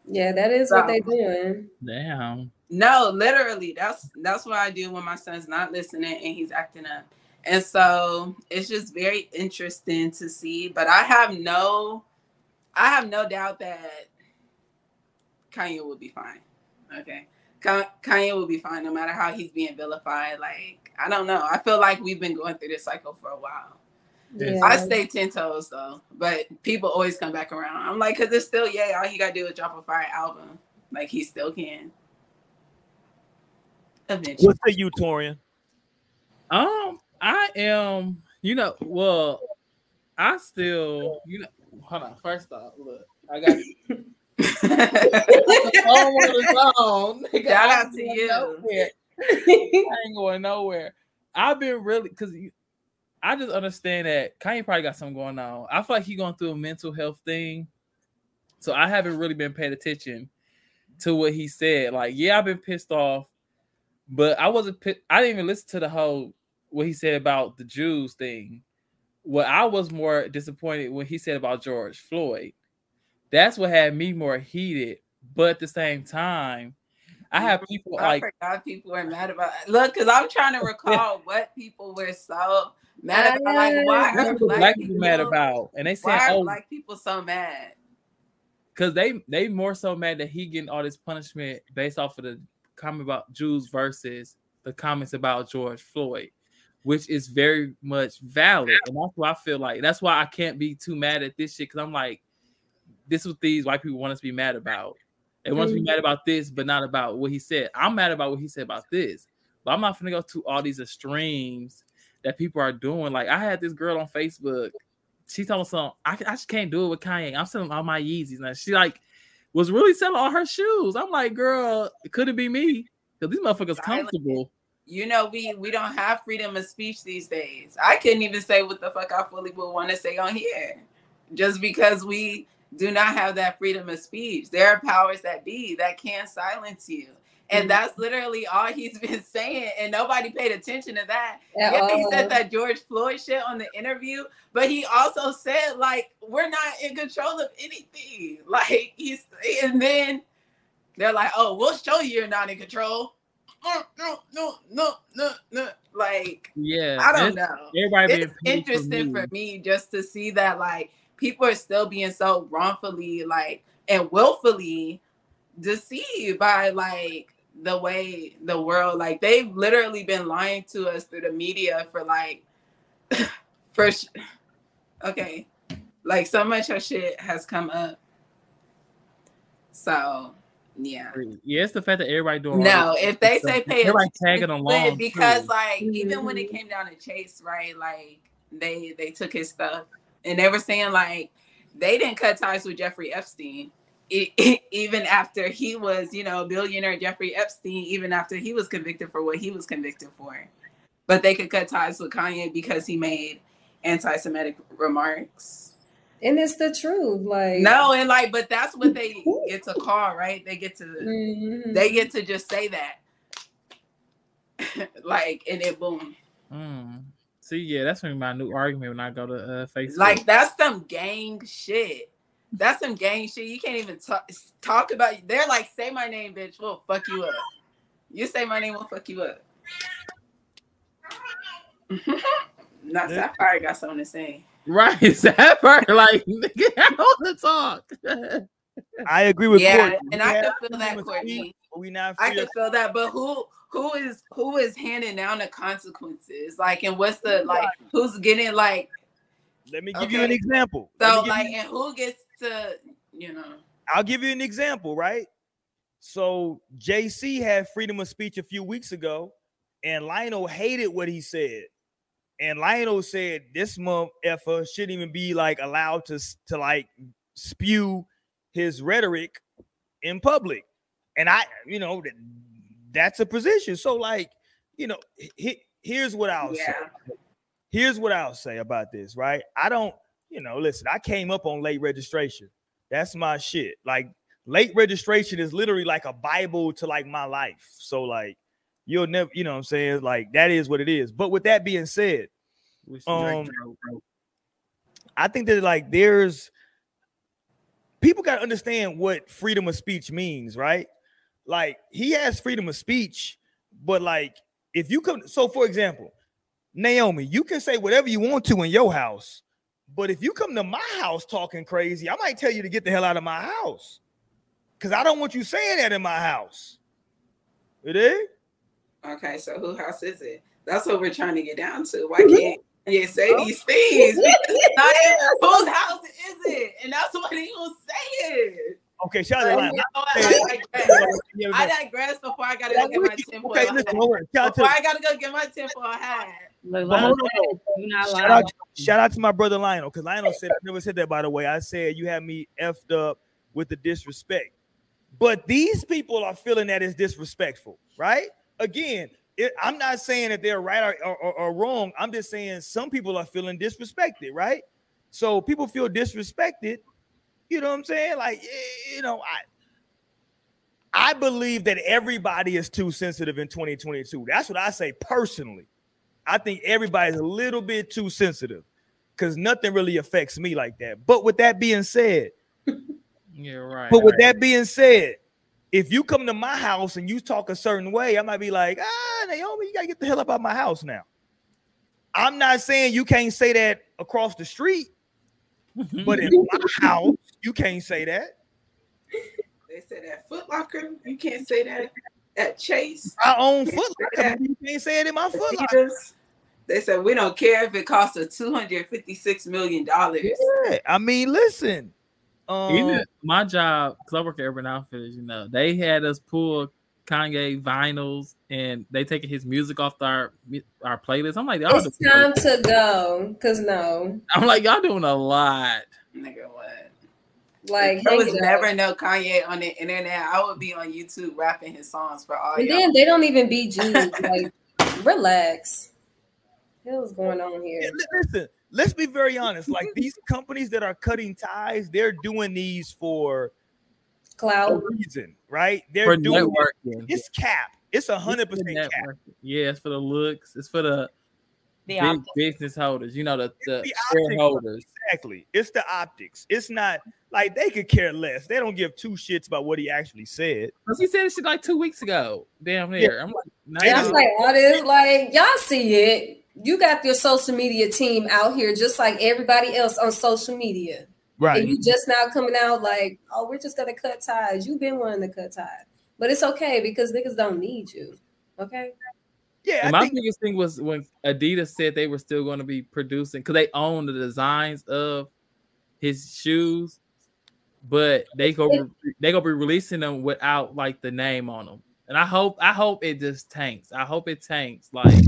Yeah, that is what they're doing. Damn. No, literally, that's that's what I do when my son's not listening and he's acting up. And so it's just very interesting to see. But I have no I have no doubt that Kanye will be fine. Okay. Kanye will be fine no matter how he's being vilified. Like, I don't know. I feel like we've been going through this cycle for a while. Yeah. I stay 10 toes though, but people always come back around. I'm like, because it's still, yeah, all he got to do is drop a fire album. Like, he still can. Eventually. What say you, Torian? Um, I am, you know, well, I still, you know, hold on. First off, look, I got phone on his Shout out to going you. ain't going nowhere. I've been really because I just understand that Kanye probably got something going on. I feel like he going through a mental health thing, so I haven't really been paying attention to what he said. Like, yeah, I've been pissed off, but I wasn't. I didn't even listen to the whole what he said about the Jews thing. What I was more disappointed when he said about George Floyd. That's what had me more heated. But at the same time, I have people I like forgot people were mad about Look, because I'm trying to recall what people were so mad about. Like, why are black, black people people mad about, and they Why said, are "Oh, black people so mad? because they they more so mad that he getting all this punishment based off of the comment about Jews versus the comments about George Floyd, which is very much valid, and that's why I feel like that's why I can't be too mad at this shit because I'm like, this is what these white people want us to be mad about. They want us to be mm. mad about this, but not about what he said. I'm mad about what he said about this, but I'm not gonna go to all these extremes that people are doing. Like I had this girl on Facebook. She told me something. I, I just can't do it with Kanye. I'm selling all my Yeezys now. She like was really selling all her shoes. I'm like, girl, it couldn't be me because these motherfuckers comfortable. You know, we we don't have freedom of speech these days. I couldn't even say what the fuck I fully would want to say on here, just because we do not have that freedom of speech. There are powers that be that can silence you. And that's literally all he's been saying, and nobody paid attention to that. At yeah, he said that George Floyd shit on the interview, but he also said like we're not in control of anything. Like he's and then they're like, oh, we'll show you you're not in control. No, no, no, no, no, no. Like Yeah, I don't know. Everybody It's interesting for me just to see that like people are still being so wrongfully like and willfully deceived by like the way the world like they've literally been lying to us through the media for like for sh- okay like so much of shit has come up so yeah Yeah, it's the fact that everybody doing no, this if they stuff. say pay everybody attention tagging along because too. like even when it Mhm. came down to Chase, right? Like they they took his stuff and they were saying like they didn't cut ties with Jeffrey Epstein. E- even after he was, you know, billionaire Jeffrey Epstein, even after he was convicted for what he was convicted for, but they could cut ties with Kanye because he made anti-Semitic remarks. And it's the truth. Like No, and like, but that's what they get to call, right? They get to Mhm. they get to just say that like and it boom Mm. See, yeah, that's gonna be my new argument when I go to uh, Facebook. like that's some gang shit that's some gang shit you can't even talk talk about they're like say my name bitch we'll fuck you up you say my name we'll fuck you up not Yeah. sapphire got something to say right? Is that part? Like, nigga, I want to talk. I agree with yeah Courtney. and We i can feel that courtney we not I can feel that, but who who is who is handing down the consequences? Like, and what's the like? Who's getting like? Let me give you an example. So like, you- and who gets to you know? I'll give you an example, right? So JC had freedom of speech a few weeks ago, and Lionel hated what he said. And Lionel said this month effer shouldn't even be like allowed to to like spew his rhetoric in public. And I, you know, that, that's a position. So like, you know, he, here's what I'll say. Here's what I'll say about this, right? I don't, you know, listen, I came up on late registration. That's my shit. Like late registration is literally like a bible to like my life. So like you'll never, you know what I'm saying? Like that is what it is. But with that being said, We should drink Um, I think that like there's people got to understand what freedom of speech means, right? Like he has freedom of speech, but like if you come, so for example, Naomi, you can say whatever you want to in your house, but if you come to my house talking crazy, I might tell you to get the hell out of my house because I don't want you saying that in my house. It is. Okay, so who house is it? That's what we're trying to get down to. Why can't you say these things? Because it's not even- whose house is it? And that's what he was saying. Okay, shout So, out you to know what? I digress. I digress before I gotta go get my tinfoil Okay, hat. listen, hold on. Shout Before I gotta go get my tinfoil hat. Look, but hold on, Lionel, though. you not shout out, shout out to my brother Lionel because Lionel said I never said that by the way. I said you have me effed up with the disrespect, but these people are feeling that it's disrespectful, right? Again, it, I'm not saying that they're right or, or, or wrong. I'm just saying some people are feeling disrespected, right? So people feel disrespected. You know what I'm saying? Like you know, I I believe that everybody is too sensitive in 2022. That's what I say personally. I think everybody's a little bit too sensitive because nothing really affects me like that. But with that being said, Yeah, right. but with right. that being said, if you come to my house and you talk a certain way, I might be like, ah, Naomi, you gotta get the hell up out my house now. I'm not saying you can't say that across the street, but in my house, you can't say that. They said at Foot Locker, you can't say that. At Chase, I own Foot Locker, but you can't say it in my Foot Locker. They said we don't care if it costs us two hundred fifty-six million dollars. Yeah, I mean, listen. Um, Even my job, because I work at Urban Outfitters, you know, they had us pull Kanye vinyls and they taking his music off our our playlist. I'm like, It's time to go. Cause no, I'm like, y'all doing a lot. Nigga, what? Like there was hang up. never no Kanye on the internet. I would be on YouTube rapping his songs for all And y'all. then they don't even be Jews. like, relax. What's going on here? li- listen, let's be very honest. Like these companies that are cutting ties, they're doing these for a Cloud. reason, right? They're For doing networking. it's cap. It's a hundred percent cap. Yeah, it's for the looks. It's for the The big optics. business holders. You know, the, the the shareholders. Exactly. It's the optics. It's not like they could care less. They don't give two shits about what he actually said. Because he said this shit like two weeks ago. Damn near. I'm like, nah, And I'm like, all this, like, y'all see it. You got your social media team out here just like everybody else on social media. Right. And you just now coming out like, oh, we're just gonna cut ties. You've been wanting to cut ties. But it's okay because niggas don't need you. Okay. Yeah. And my think, biggest thing was when Adidas said they were still going to be producing because they own the designs of his shoes, but they go they gonna be releasing them without like the name on them. And I hope I hope it just tanks. I hope it tanks. Like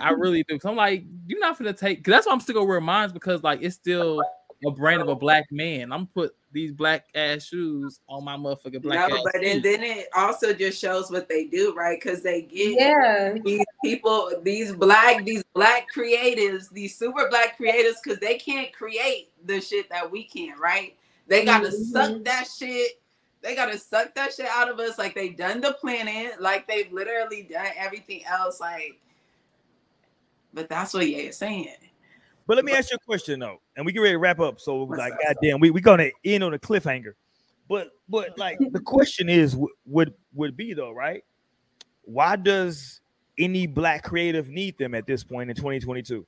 I really do. So I'm like, you're not gonna take because that's why I'm still gonna wear mine because like it's still a brand of a black man. I'm put these black ass shoes on my motherfucking black no, ass. but then, feet. then it also just shows what they do, right? Because they get Yeah. these people, these black, these black creatives, these super black creatives, because they can't create the shit that we can, right? They gotta Mhm. suck that shit. They gotta suck that shit out of us, like they've done the planet, like they've literally done everything else, like. But that's what Ye is saying. But let me ask you a question though, and we get ready to wrap up. So What's like, up? goddamn, we we gonna end on a cliffhanger. But but like the question is would would be though, right? Why does any black creative need them at this point in 2022?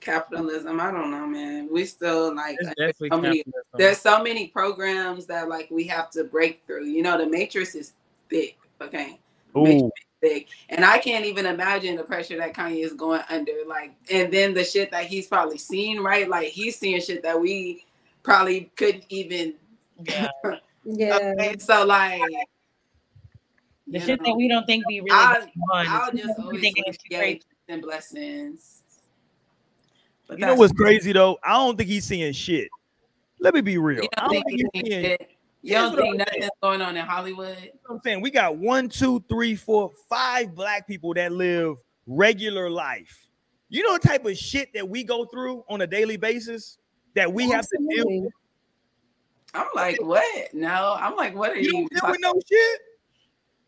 Capitalism, I don't know, man. We still like It's uh, there's so many there's so many programs that like we have to break through. You know, the matrix is thick. Okay. Ooh, is thick. And I can't even imagine the pressure that Kanye is going under. Like, and then the shit that he's probably seen, right? Like he's seeing shit that we probably couldn't even Yeah. Yeah. okay. So like The shit know, that we don't think we really I- want. I'll We just think always it's wish too Ye crazy. and blessings. But you know what's crazy though? I don't think he's seeing shit. Let me be real. I don't don't think, think he's think seeing shit? You don't think saying. nothing's going on in Hollywood? You know I'm saying we got one, two, three, four, five black people that live regular life. You know the type of shit that we go through on a daily basis that we have to deal with. I'm like, what? No, I'm like, what are You you? deal with no shit.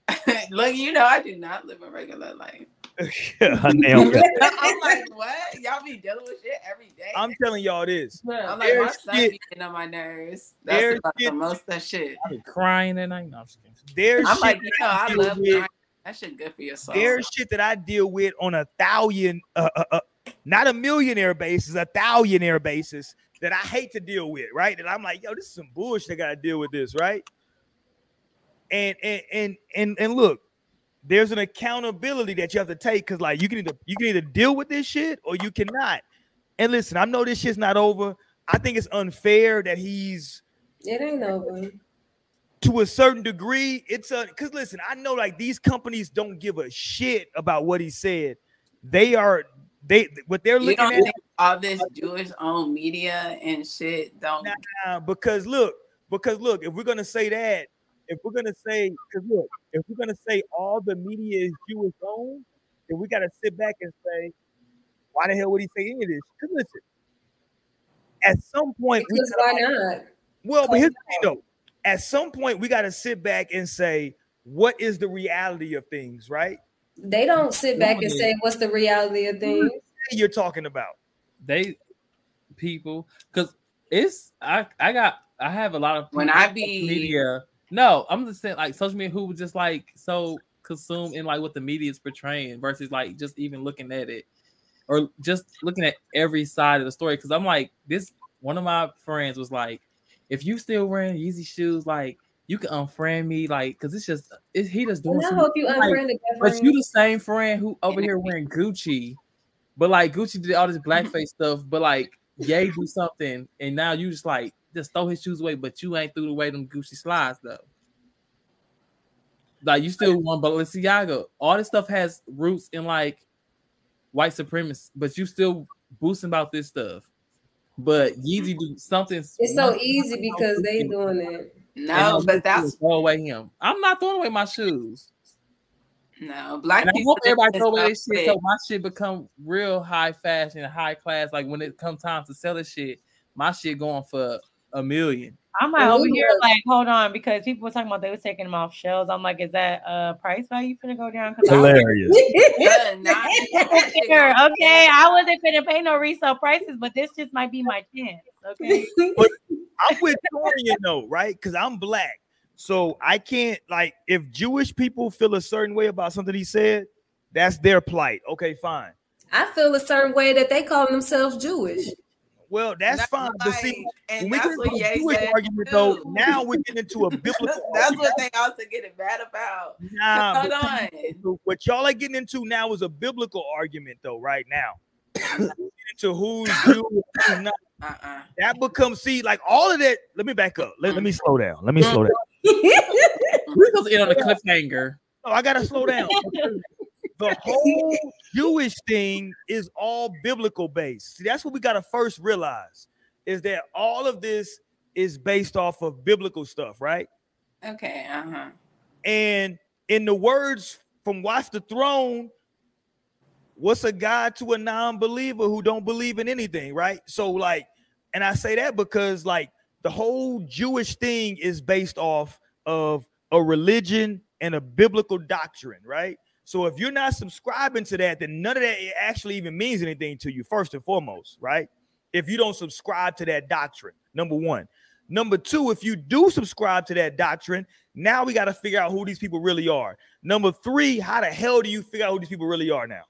Talking- Look, you know, I do not live a regular life. Naomi. I'm like, what? Y'all be dealing with shit every day. I'm telling y'all this. I'm like, my there's son shit- be getting on my nerves. there's That's about the most of that shit. I be crying at night. No, I'm just kidding. There's I'm shit like, you know, I deal love with- crying. That shit good for your soul. There's shit that I deal with on a thousand, uh, uh, uh, not a millionaire basis, a thousandaire basis that I hate to deal with, right? And I'm like, yo, this is some bullshit. I gotta deal with this, right? And and and and and look, there's an accountability that you have to take because like you can either you can either deal with this shit or you cannot. And listen, I know this shit's not over. I think it's unfair that he's It ain't over. to a certain degree, it's a because listen, I know like these companies don't give a shit about what he said. They are they what they're you looking don't at think all this Jewish owned media and shit don't Nah, nah, because look, because look, if we're gonna say that, if we're gonna say, because look, if we're gonna say all the media is Jewish owned, then we gotta sit back and say, why the hell would he say any of this? Because listen, at some point, we Because why not? well, but here's the thing though. At some point, we got to sit back and say, what is the reality of things, right? They don't sit back and say what's the reality of things. You're talking about. They people because it's I I got I have a lot of When I be- media. No, I'm just saying like social media who was just like so consumed in like what the media is portraying versus like just even looking at it or just looking at every side of the story. Because I'm like this. One of my friends was like, if you still wearing Yeezy shoes, like you can unfriend me, like because it's just it, he just doing. And I hope you like, unfriended that but you the same friend who over here wearing Gucci, but like Gucci did all this blackface stuff, but like Ye do something, and now you just like just throw his shoes away, but you ain't threw away them Gucci slides though. Like you still want Balenciaga. All this stuff has roots in like white supremacy, but you still boosting about this stuff. But Yeezy do something. It's so easy because they doing it. no, but that's throw away him. I'm not throwing away my shoes. no black And I people. hope everybody throw away and their shit so my shit become real high fashion high class. Like when it come time to sell this shit, my shit going for a million. I'm like over here, like, hold on, because people were talking about they were taking them off shelves. I'm like, is that uh price value finna go down? 'Cause I was- Hilarious. Yeah, nah, that shit Here, gonna- okay, I wasn't finna pay no resale prices, but this just might be my chance. Okay, But I'm with Torian though, right? Because I'm black. So I can't like if Jewish people feel a certain way about something he said, that's their plight. Okay, fine. I feel a certain way that they call themselves Jewish. Well, that's That's fine. But see, and when we that's get what into a Jewish argument too. though, now we're getting into a biblical That's argument. what they also getting mad about. Nah, Hold on. What y'all are getting into now is a biblical argument, though. Right now, We're into who's Jew, and who's not. Uh-uh. That becomes see, like all of that. Let me back up. Let, let me slow down. Let me slow down. We're supposed to end on a cliffhanger. No, I gotta slow down. the whole Jewish thing is all biblical based. See, that's what we gotta first realize is that all of this is based off of biblical stuff, right? Okay, uh-huh. And in the words from Watch the Throne, what's a God to a non-believer who don't believe in anything, right? So, like, and I say that because like the whole Jewish thing is based off of a religion and a biblical doctrine, right? So if you're not subscribing to that, then none of that actually even means anything to you, first and foremost, right? If you don't subscribe to that doctrine, number one. Number two, if you do subscribe to that doctrine, now we got to figure out who these people really are. Number three, how the hell do you figure out who these people really are now?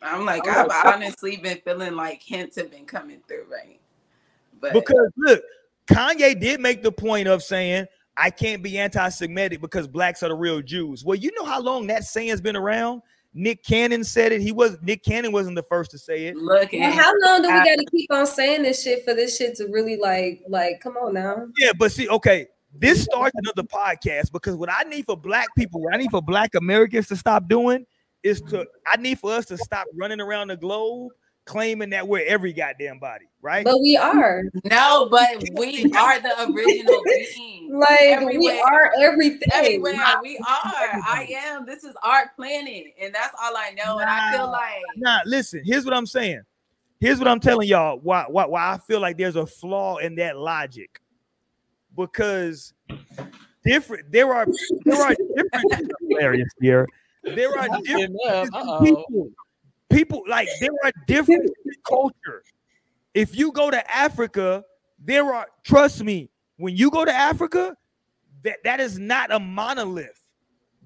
I'm like, I'm I've honestly been feeling like hints have been coming through, right? But Because look, Kanye did make the point of saying, I can't be anti-Semitic because blacks are the real Jews. Well, you know how long that saying's been around? Nick Cannon said it. He was Nick Cannon wasn't the first to say it. look Well, at how long do we got to keep on saying this shit for this shit to really like, like, come on now? Yeah, but see, okay, this starts another podcast because what I need for black people, what I need for black Americans to stop doing is to I need for us to stop running around the globe claiming that we're every goddamn body, right? But we are no, but we are the original beings. like we are everything. Everywhere we are. I am. This is our planet, and that's all I know. And I feel Nah. like Nah, listen, here's what I'm saying. Here's what I'm telling y'all why, why why I feel like there's a flaw in that logic. Because different there are there are different hilarious here. There are different getting up. Uh-oh. people. People like there are different culture. If you go to Africa, there are trust me, when you go to Africa, that, that is not a monolith.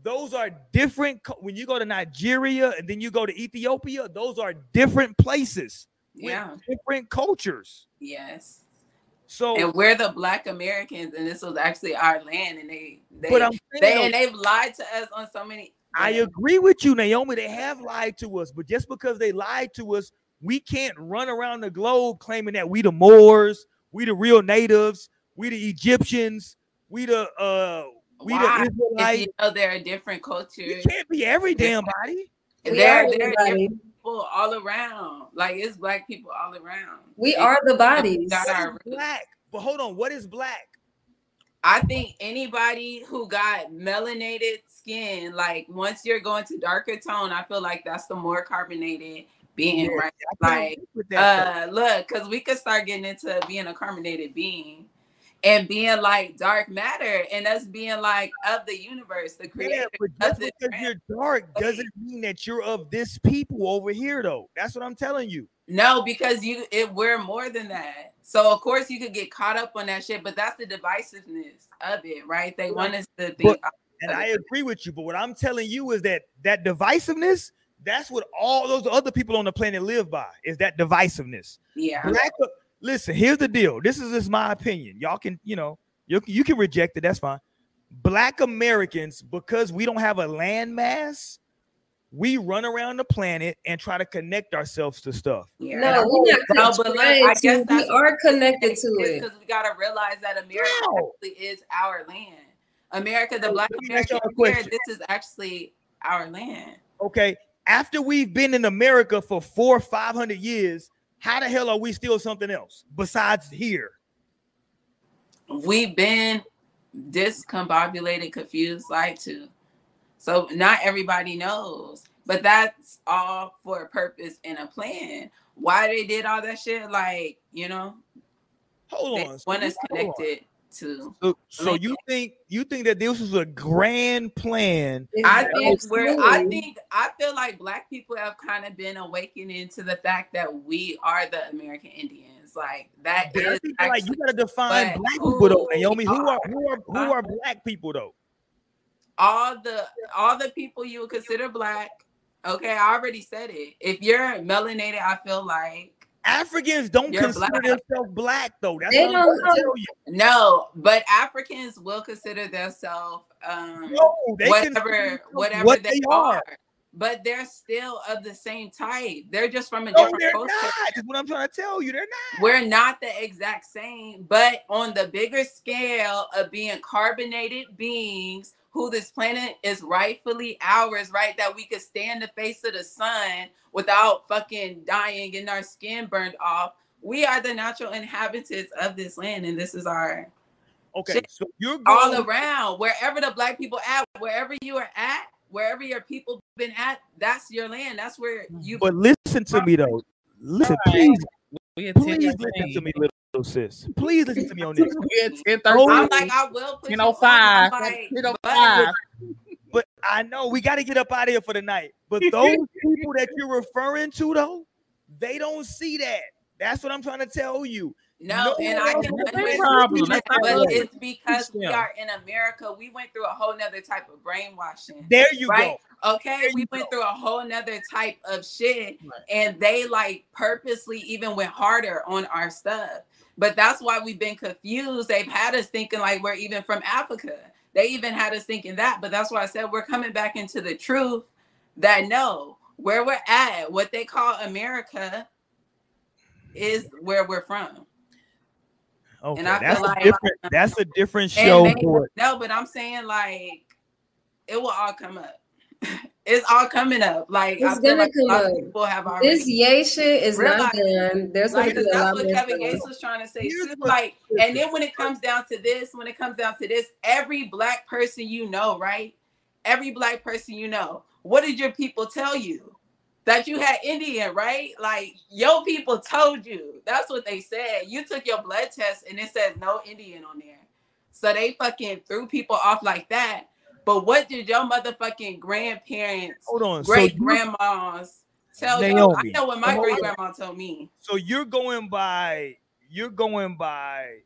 Those are different. When you go to Nigeria and then you go to Ethiopia, those are different places Yeah. different cultures. Yes. So, And we're the black Americans, and this was actually our land, and they they they and they've lied to us on so many. I agree with you, Naomi. They have lied to us, but just because they lied to us, we can't run around the globe claiming that we the Moors, we the real natives, we the Egyptians, we the uh we Why? the If you know there are different You cultures. can't be every damn body. We There, are there are body. different people all around. Like it's black people all around. We It- are the bodies. got our black. But hold on, what is black? I think anybody who got melanated skin, like once you're going to darker tone, I feel like that's the more carbonated being, Yeah, right? Like, agree with that, Uh, look, because we could start getting into being a carbonated being and being like dark matter and us being like of the universe, the though. yeah, creator. but just because you're dark doesn't mean that you're of this people over here, though. That's what I'm telling you. No, because you it we're more than that. So of course you could get caught up on that shit, but that's the divisiveness of it, right? They want us to think And I agree with you, but what I'm telling you is that that divisiveness, that's what all those other people on the planet live by, is that divisiveness. yeah. Black, listen, here's the deal. This is just my opinion. Y'all can, you know, you, you can reject it. That's fine. Black Americans, because we don't have a landmass, we run around the planet and try to connect ourselves to stuff. Yeah. No, we're not No, but look, trying I to. guess We are connected to it. because we gotta realize that America No. actually is our land. America, the So black let American here, this is actually our land. Okay. After we've been in America for four, five hundred years, how the hell are we still something else besides here? We've been discombobulated, confused, lied to. So not everybody knows, but that's all for a purpose and a plan. Why they did all that shit, like you know, Hold on. so want you- us hold on. connected to. So, so you think you think that this was a grand plan? I think It's we're. I think I feel like Black people have kind of been awakening to the fact that we are the American Indians. Like that But I is think like you gotta define black people though, Naomi. Who are are- who are who uh-huh. are black people though? all the all the people you would consider Black. Okay, I already said it. If you're melanated, I feel like Africans don't You're consider black. themselves black though. That's They what I'm don't trying to tell you. no, but Africans will consider themselves um No, they whatever consider whatever what they, they are. are. But they're still of the same type. They're just from a No, different they're culture. not. Is what I'm trying to tell you. They're not. We're not the exact same, but on the bigger scale of being carbonated beings, who this planet is rightfully ours, right? That we could stand the face of the sun without fucking dying and our skin burned off. We are the natural inhabitants of this land, and this is our Okay, Shit. so you're all around. Wherever the black people at, wherever you are at, wherever your people been at, that's your land. That's where you. but listen to me though. Listen, Right. please, We at please listen to me, little sis. Please listen to me on this. We at 10 Oh, I'm like, I will put You you know, oh five. You oh know, but- five. But I know we got to get up out of here for the night. But those people that you're referring to, though, they don't see that. That's what I'm trying to tell you. No, No, and I no, can understand problem. that, That's not but it's because we are in America. We went through a whole nother type of brainwashing. There you Right. go. Okay, There we went go. through a whole nother type of shit, Right. and they like purposely even went harder on our stuff. But that's why we've been confused. They've had us thinking like we're even from Africa. They even had us thinking that. But that's why I said we're coming back into the truth that no, where we're at, what they call America, is where we're from. Okay, I feel that's a like- different. That's a different show. maybe-. No, but I'm saying like it will all come up. it's all coming up. Like I It's feel gonna like a lot come of up. people have already This Ye shit is not done. There's like gonna 'cause be a that's lot what Kevin stuff. Gates was trying to say too. Like, and then when it comes down to this, when it comes down to this, every black person you know, right? Every black person you know, what did your people tell you? That you had Indian, right? Like your people told you. That's what they said. You took your blood test and it says no Indian on there. So they fucking threw people off like that. But what did your motherfucking grandparents, Hold on. So great you- grandmas tell you? I know what my great grandma told me. So you're going by you're going by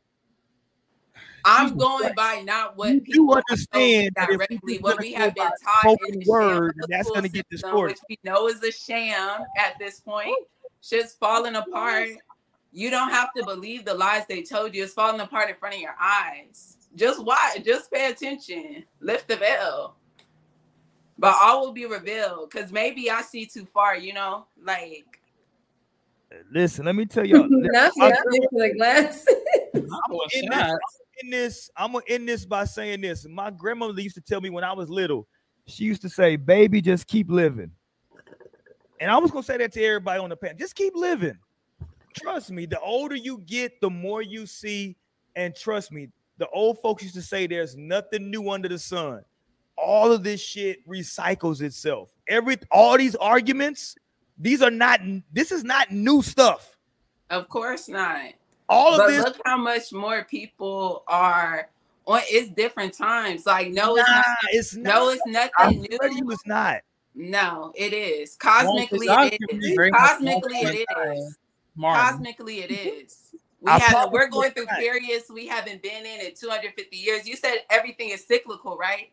I'm going by not what You people understand that if we directly, what we have been taught in the word, the that's gonna get system, distorted. which we know is a sham at this point. Shit's falling apart. You don't have to believe the lies they told you. It's falling apart in front of your eyes. Just watch. Just pay attention. Lift the veil. But all will be revealed. Cause maybe I see too far. You know, like listen, let me tell y'all. Not my for the glass. I'm gonna this, I'm gonna end this. I'm gonna end this by saying this. My grandmother used to tell me when I was little, she used to say, "Baby, just keep living." And I was gonna say that to everybody on the panel. Just keep living. Trust me. The older you get, the more you see. And trust me, the old folks used to say, "There's nothing new under the sun." All of this shit recycles itself. Every all these arguments, these are not. This is not new stuff. of course not. All of but this look how much more people are on. It's different times. Like no, it's not. it's not. No, it's I nothing new. swear to you, it's not. No, it is cosmically. because I It can be is very much cosmically. more It for, is Martin. cosmically. It is. We I haven't. promise We're going through not. periods we haven't been in in 250 years. You said everything is cyclical, right?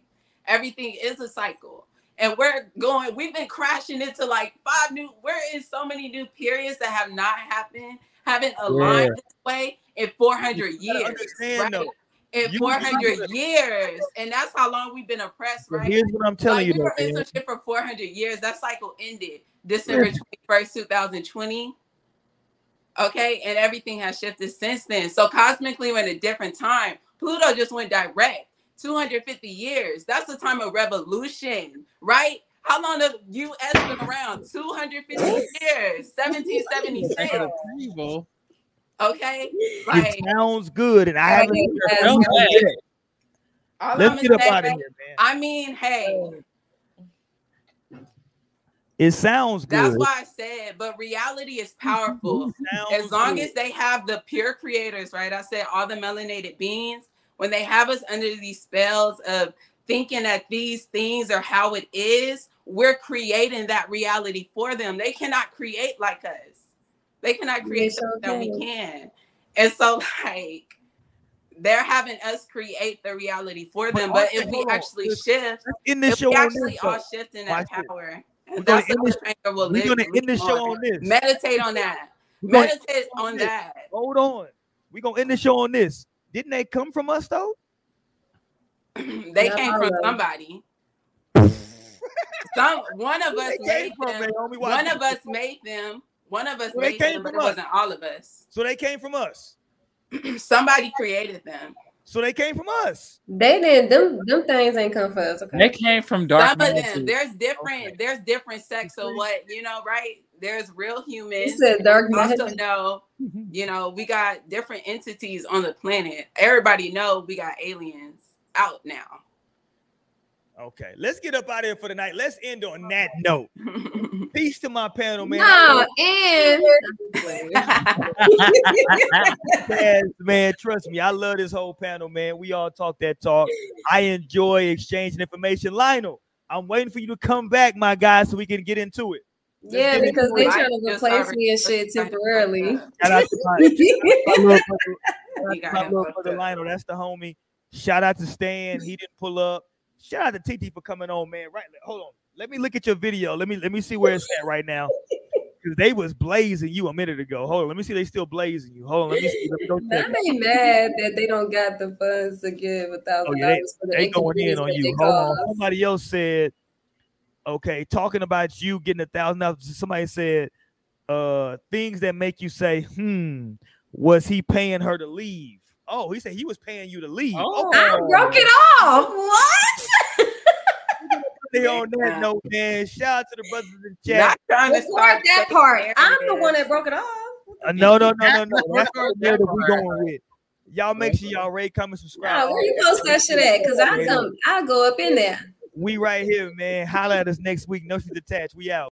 Everything is a cycle, and we're going. We've been crashing into like five new. We're in so many new periods that have not happened, haven't aligned this way in 400 You years. understand, right? In You- 400 years, and that's how long we've been oppressed, right? here's what I'm telling like, you, we though, were in man. some shit for 400 years. That cycle ended December 21st, 2020. Okay, and everything has shifted since then. So cosmically, we're in a different time. Pluto just went direct. 250 years. That's the time of revolution, right? How long have U.S. been around? 250 years. 1776. Okay, like It sounds good, and I haven't. Yeah, Don't yeah. all Let's I'm get up out of here, man. I mean, hey, It sounds good. that's why I said, but reality is powerful. As long good. as they have the pure creators, right? I said all the melanated beings, when they have us under these spells of thinking that these things are how it is, we're creating that reality for them. They cannot create like us. They cannot create sure that we can. can. And so, like, they're having us create the reality for them. But also, if we actually shift, in this if show we actually this, all though, shift in that this. power, We're gonna that's the end this- we're live gonna end this show on. on this. Meditate on that. We're Meditate on this. that. Hold on. We're gonna end the show on this. Didn't they come from us though? they Not came from somebody. Some one of us made from them. Naomi. One of us made them. One of us Well, they made came them, but from it wasn't all of us. So they came from us. Somebody created them. So they came from us. They didn't. Them them things ain't come for us. Okay. They came from dark. Some of them. There's different. Okay. There's different sects of mm-hmm. what you know, right? There's real humans. You said dark We also magic. know, mm-hmm. you know, we got different entities on the planet. Everybody know we got aliens out now. Okay, let's get up out of here for the night. Let's end on that note. Peace to my panel, man. No, and Yes, man, trust me, I love this whole panel, man. We all talk that talk. I enjoy exchanging information. Lionel, I'm waiting for you to come back, my guy, so we can get into it. yeah, because into they trying to replace me and shit temporarily. Shout out to my, my little brother, You got my him little fucked brother up. Lionel. That's the homie. Shout out to Stan. He didn't pull up. Shout out to TT for coming on, man. Right, hold on. Let me look at your video. Let me let me see where it's at right now. Because they was blazing you a minute ago. Hold on. Let me see. They still blazing you. Hold on. Let me see. Let me go Now check. they mad that they don't got the funds to give a Oh, thousand yeah, dollars for the they going in on you. Hold on. Somebody else said, okay, talking about you getting a thousand dollars. Somebody said, uh, things that make you say, hmm, was he paying her to leave? Oh, he said he was paying you to leave. Oh. I broke it off. What? Stay on that note, man. Shout out to the brothers in the chat. Not trying to start that part. I'm the one that broke it off. Uh, no, no, no, no, no. That's Record the narrative that we going with. Y'all make sure y'all rate, comment, subscribe. Nah, where you post that shit at? Cause I come, I go up in there. We right here, man. Holla at us next week. No she's attached. We out.